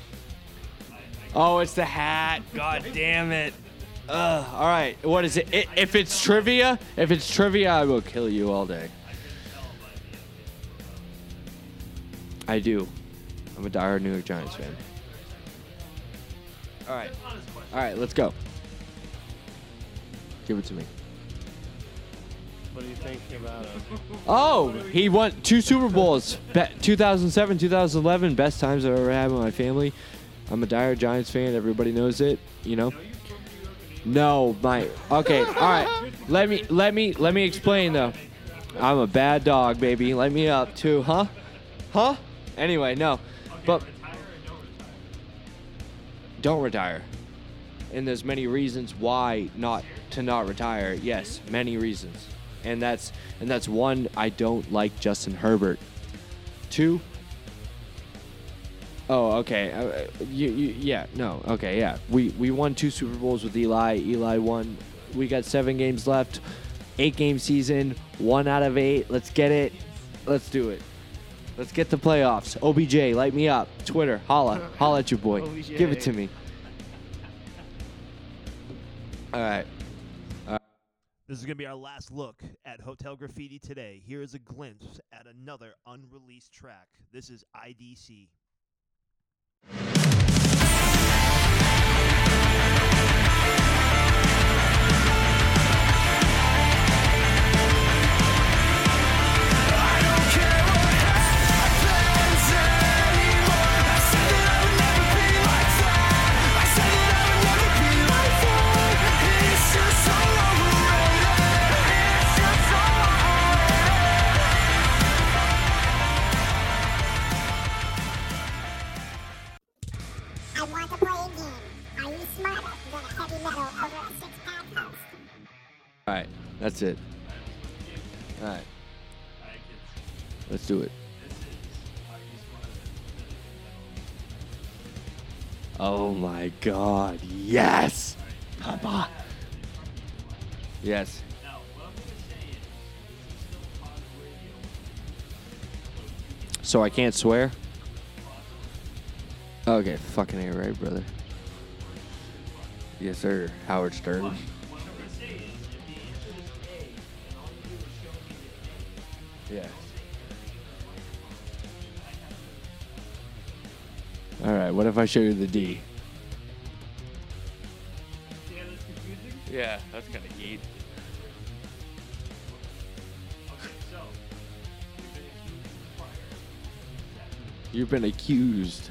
Oh, it's the hat. God damn it. Ugh. All right. What is it? If it's trivia, if it's trivia, I will kill you all day. I do. I'm a diehard New York Giants fan. All right. All right, let's go. Give it to me. What do you think about it? Oh, he won two Super Bowls. Be- 2007, 2011, best times I've ever had with my family. I'm a dire Giants fan. Everybody knows it. You know. No, my. Okay, all right. Let me let me let me explain though. I'm a bad dog, baby. Let me up too, huh? Huh? Anyway, no, but don't retire. And there's many reasons why not to not retire. Yes, many reasons. And that's and that's one I don't like Justin Herbert. Two Oh, okay. Uh, you, you, yeah, no, okay, yeah. We we won two Super Bowls with Eli. Eli won. We got seven games left. Eight game season. One out of eight. Let's get it. Let's do it. Let's get the playoffs. OBJ, light me up. Twitter, holla, holla at your boy. OBJ. Give it to me. All right. This is going to be our last look at Hotel Graffiti today. Here is a glimpse at another unreleased track. This is IDC. All right. That's it. All right. Let's do it. Oh my god. Yes. Papa. Yes. So I can't swear? Okay, fucking A right, brother. Yes, sir. Howard Stern. Yeah. All right. What if I show you the D? Yeah, that's confusing. Yeah, that's kind of neat. You've been accused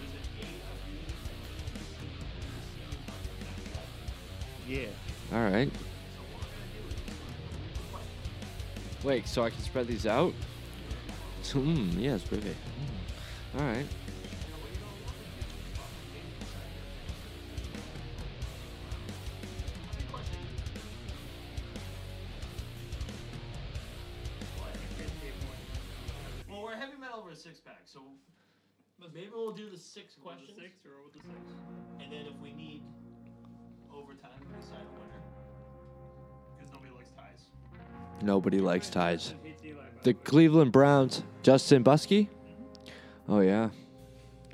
All right. Wait, so I can spread these out? Hmm, yes, baby. Mm. All right. Well, we're heavy metal over a six pack, so maybe we'll do the six questions. the six or with the six? And then if we need overtime to decide a winner. Nobody likes ties. The. Cleveland Browns, Justin Buskey? Oh, yeah.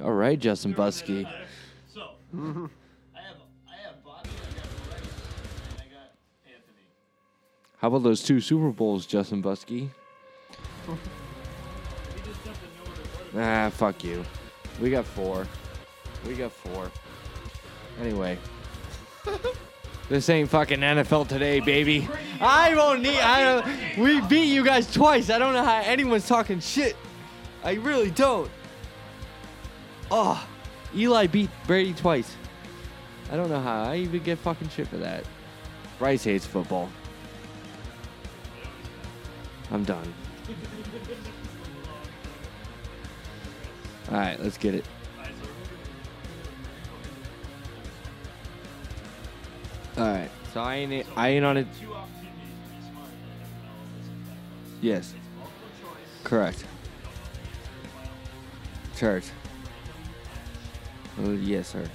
All right, Justin Buskey. So, I have I have Bobby, I got and I got Anthony. How about those two Super Bowls, Justin Buskey? Ah, fuck you. We got four. We got four. Anyway. this ain't fucking NFL today, baby. I won't need. I don't, we beat you guys twice. I don't know how anyone's talking shit. I really don't. Oh, Eli beat Brady twice. I don't know how I even get fucking shit for that. Bryce hates football. I'm done. All right, let's get it. All right, so I ain't I ain't on it. Two opportunities to be smart in the NFL over six pack questions. Yes, correct. Church. Oh, yes, sir.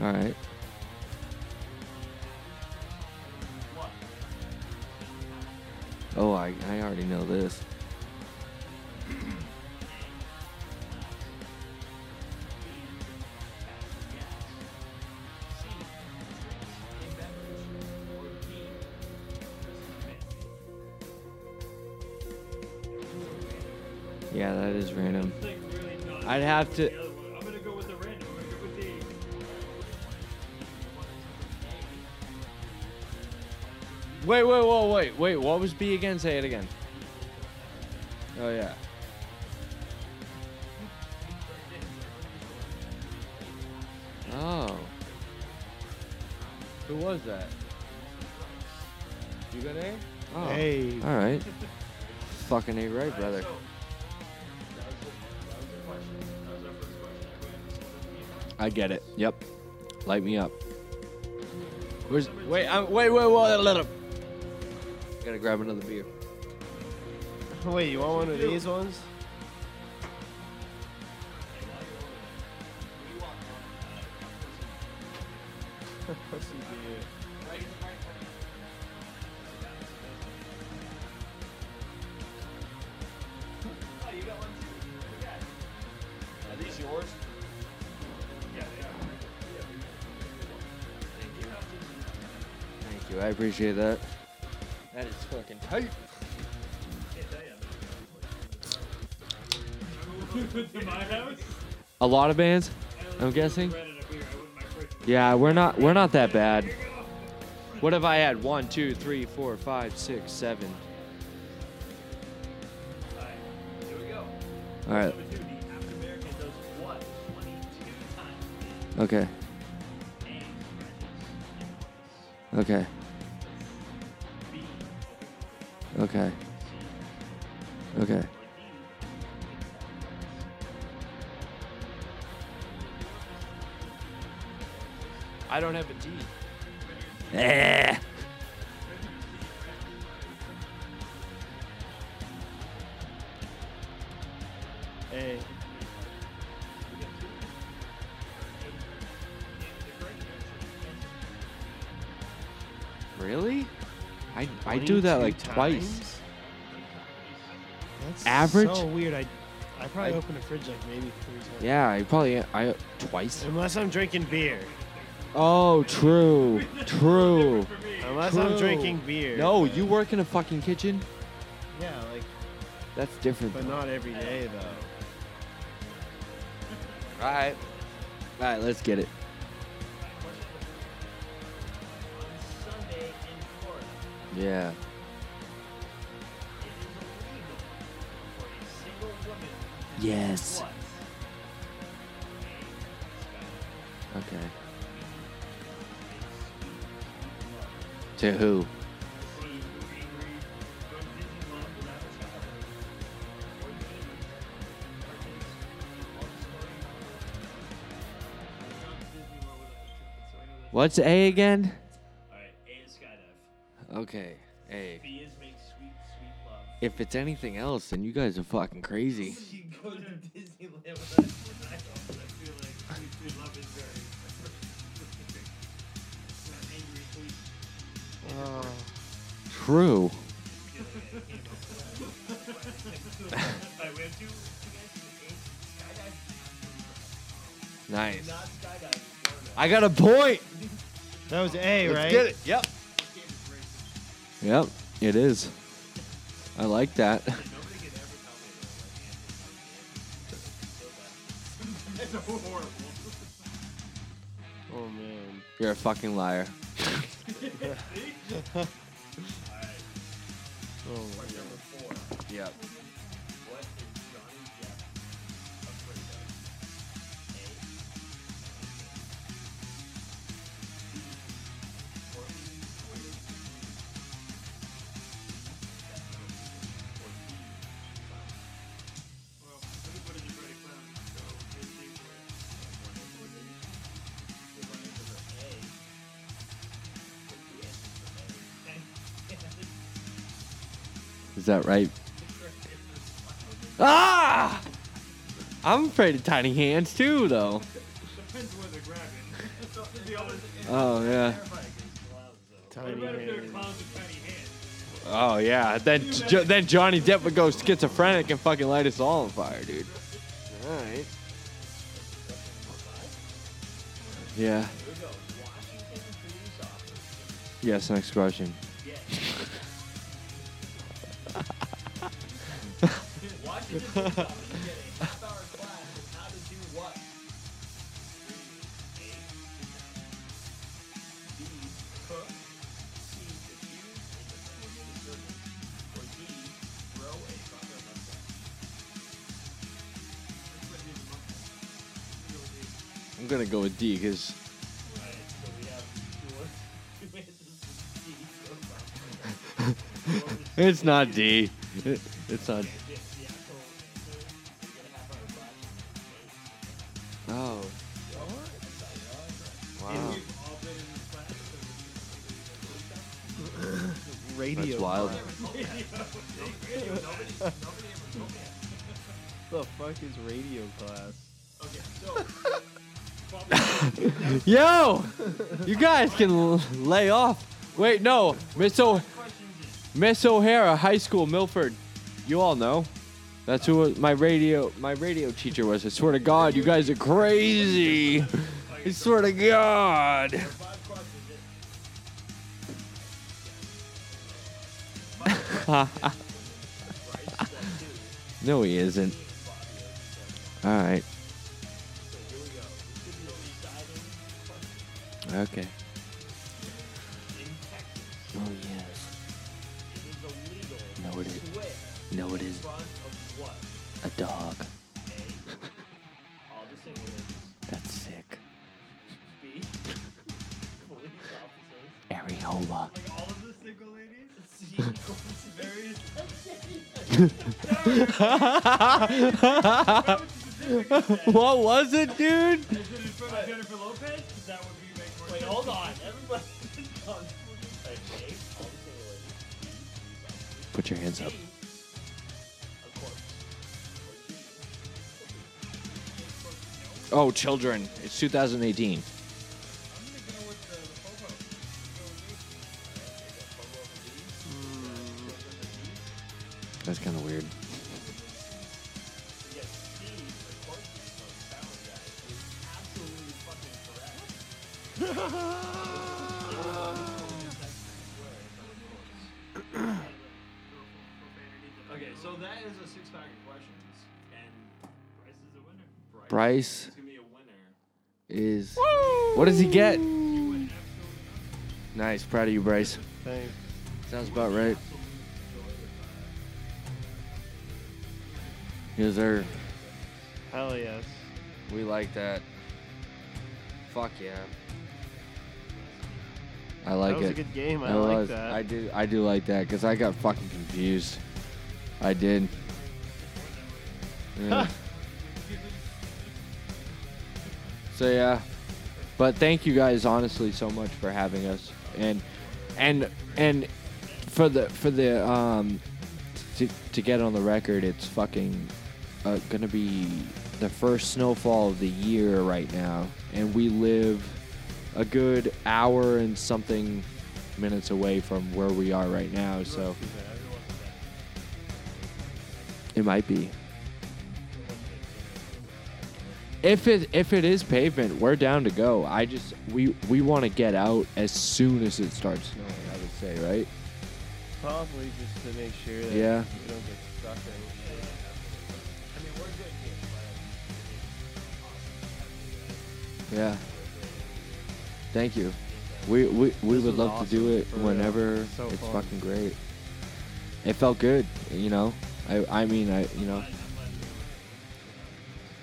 All right. Oh, I, I already know this. Have to. the other one. I'm gonna go with the random. I'm gonna go with D. Wait, wait, whoa, wait, wait. What was B again? Say it again. Oh yeah. Oh. Who was that? You got A? Oh. Hey. All right. Fucking A right, brother. I get it. Yep. Light me up. Where's wait? I'm, wait, wait, wait. Let him. Gotta grab another beer. Wait, you want one of these ones? Appreciate that. That is fucking tight. to my house. A lot of bands, I'm guessing. Bread and a beer. I wouldn't my fridge. Yeah, we're not we're not that bad. What if I had one, two, three, four, five, six, seven? Here we go. All right. Okay. two, do that like 22 twice. That's Average? So weird. I I probably I- open the fridge like maybe three times. Yeah, I probably I twice. Unless I'm drinking beer. Oh, true. True. Unless I'm True. drinking beer. No, you work in a fucking kitchen? Yeah, like, That's different. but not every day though. All right. All right, let's get it. on Sunday in Florida. Yeah. What's A again? Alright, A is skydive. Okay, A. B is make sweet, sweet love. If it's anything else, then you guys are fucking crazy. You go to Disneyland with us. I feel like sweet, sweet love is very. True. Alright, we have two, two guys. Skydive. Nice. I got a point. That was A, right? Get it. Yep. Yep, it is. I like that. Oh man. You're a fucking liar. Oh Yep. That right? Ah! I'm afraid of tiny hands too, though. Depends where they're grabbing. So, the other- Oh yeah. Tiny What if they're hands. tiny hands? Oh yeah. Then jo- then Johnny Depp would go schizophrenic and fucking light us all on fire, dude. All right. Yeah. Yes. Next question. I'm gonna go with D because it's not D. It- It's not. The fuck is radio class? Okay, so Yo, you guys can l- lay off. Wait, no, Miss O, Miss O'Hara, High School, Milford. You all know. That's who my radio my radio teacher was. I swear to God, you guys are crazy. I swear to God. no, he isn't. All right. Okay. Oh yes. No, it is. No, it is. Front of what? A dog. All the single ladies. That's sick. B. Police officers. Areola. Like all of the single ladies? C. Various. what was it, dude? Is it in front of Jennifer Lopez? 'Cause that would be make more Wait, sense. hold on. Everybody. Alright, A. All the single ladies. B. Police officers. Put your hands up. C. A corpse. Or D. Oh, children. It's 2018. That's kind of weird. Okay, so that is a six pack of questions, and Bryce is a winner. Bryce is gonna be a winner. is. What does he get? Nice. Proud of you, Bryce. Thanks. Sounds about right. Yes, sir. Hell yes. We like that. Fuck yeah. I like that was it. a good game. I It like was. that. I do. I do like that because I got fucking confused. I did. Yeah. so yeah, but thank you guys honestly so much for having us and and and for the for the um to, to get on the record, it's fucking uh, gonna be the first snowfall of the year right now, and we live a good hour and something minutes away from where we are right now. So it might be. If it if it is pavement, we're down to go. I just we we want to get out as soon as it starts snowing. I would say, right? Probably just to make sure that Yeah. we don't get stuck in shit. Yeah. Thank you. We we, we This would love to do it real. whenever So it's fun. fucking great. It felt good, you know. I I mean I you know.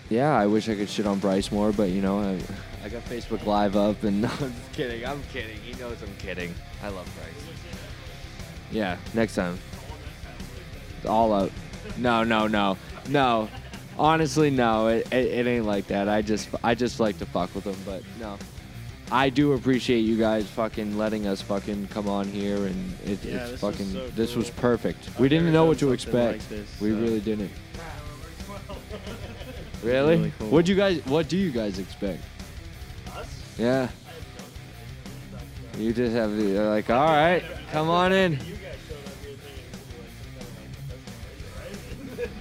Yeah, I wish I could shit on Bryce more, but you know I I got Facebook Live up and no, I'm just kidding. I'm kidding. He knows I'm kidding. I love Bryce. Yeah, next time. It's all out. No, no, no, no. Honestly, no. It, it, it ain't like that. I just I just like to fuck with him, but no. I do appreciate you guys fucking letting us fucking come on here and it, Yeah, it's this was fucking so this was cool. perfect. I've we didn't never know done what to something like expect. this, we so- really didn't. Really? really cool. What do you guys what do you guys expect? Yeah. You just have you're like, all right, come on in.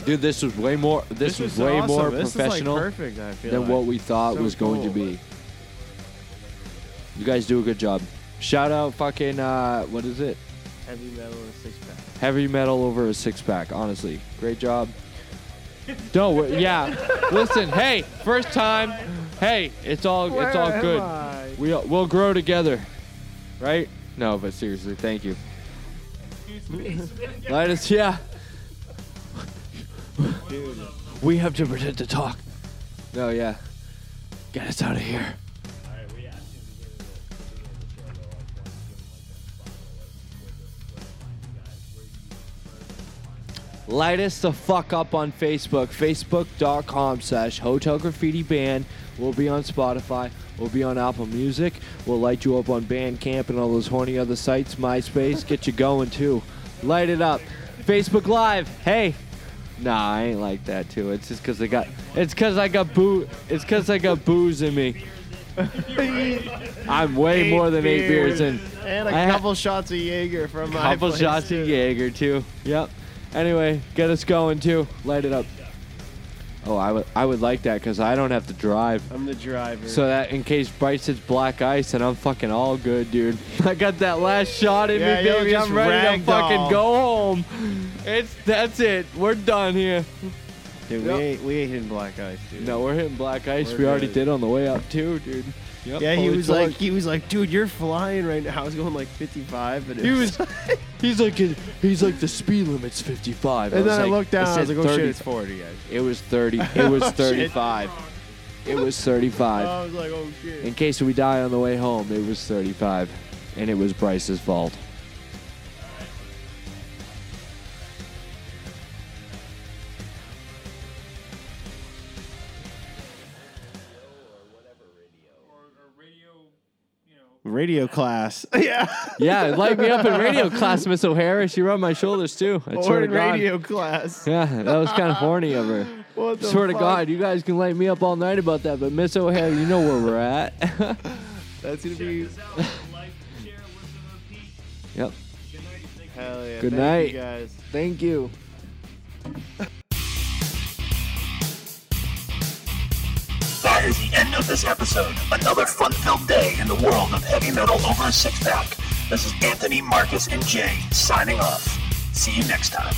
Dude, this was way more. This, was, way more professional perfect. I feel than what we thought So was going to cool. be. You guys do a good job. Shout out, fucking, uh, what is it? Heavy metal and six pack. Heavy metal over a six pack. Honestly, great job. No, we- yeah. Listen, hey, first time. Hey, it's all it's all Where am good. I? We we'll grow together, right? No, but seriously, thank you. Let us, yeah. Dude, We have to pretend to talk. No, yeah. Get us out of here. Light us the fuck up on Facebook. Facebook.com slash Hotel Graffiti Band. We'll be on Spotify. We'll be on Apple Music. We'll light you up on Bandcamp and all those horny other sites. MySpace. Get you going too. Light it up. Facebook Live. Hey. Nah, I ain't like that too. It's just cause I got it's cause I got boo it's cause I got booze in me. I'm way Eight more than eight beers in. And a I ha- couple shots of Jaeger from my Couple place, shots too. of Jaeger too. Yep. Anyway, get us going too. Light it up. Oh, I would I would like that because I don't have to drive. I'm the driver. So that in case Bryce hits black ice and I'm fucking all good, dude. I got that last shot in Yeah, me, baby. I'm ready to fucking ragdoll. go home. It's that's it. We're done here. dude, Yep. we ain't we ain't hitting black ice, dude. No, we're hitting black ice. We're we already did on the way up too, dude. Yep, Yeah, he holy was torch. like, he was like, dude, you're flying right now. I was going like 55, but it He was, he's like, he's like the speed limit's 55. and was then I like- looked down. I was said like, oh shit, it's 40, guys. It was 30. It was Oh, 35. It was 35. I was like, oh shit. In case we die on the way home, it was 35, and it was Bryce's fault. Radio class. yeah. Yeah, light me up in radio class, Miss O'Hara. She rubbed my shoulders too. I Or swear to in God. radio class. Yeah, that was kind of horny of her. What the Swear to fuck? God, you guys can light me up all night about that, but Miss O'Hara, you know where we're at. That's gonna be. Check this out. share, yep. Good night. Thank you. Hell yeah. Good Thank night. you guys. Thank you. That is the end of this episode. Another fun-filled day in the world of heavy metal over a six-pack. This is Anthony, Marcus, and Jay signing off. See you next time.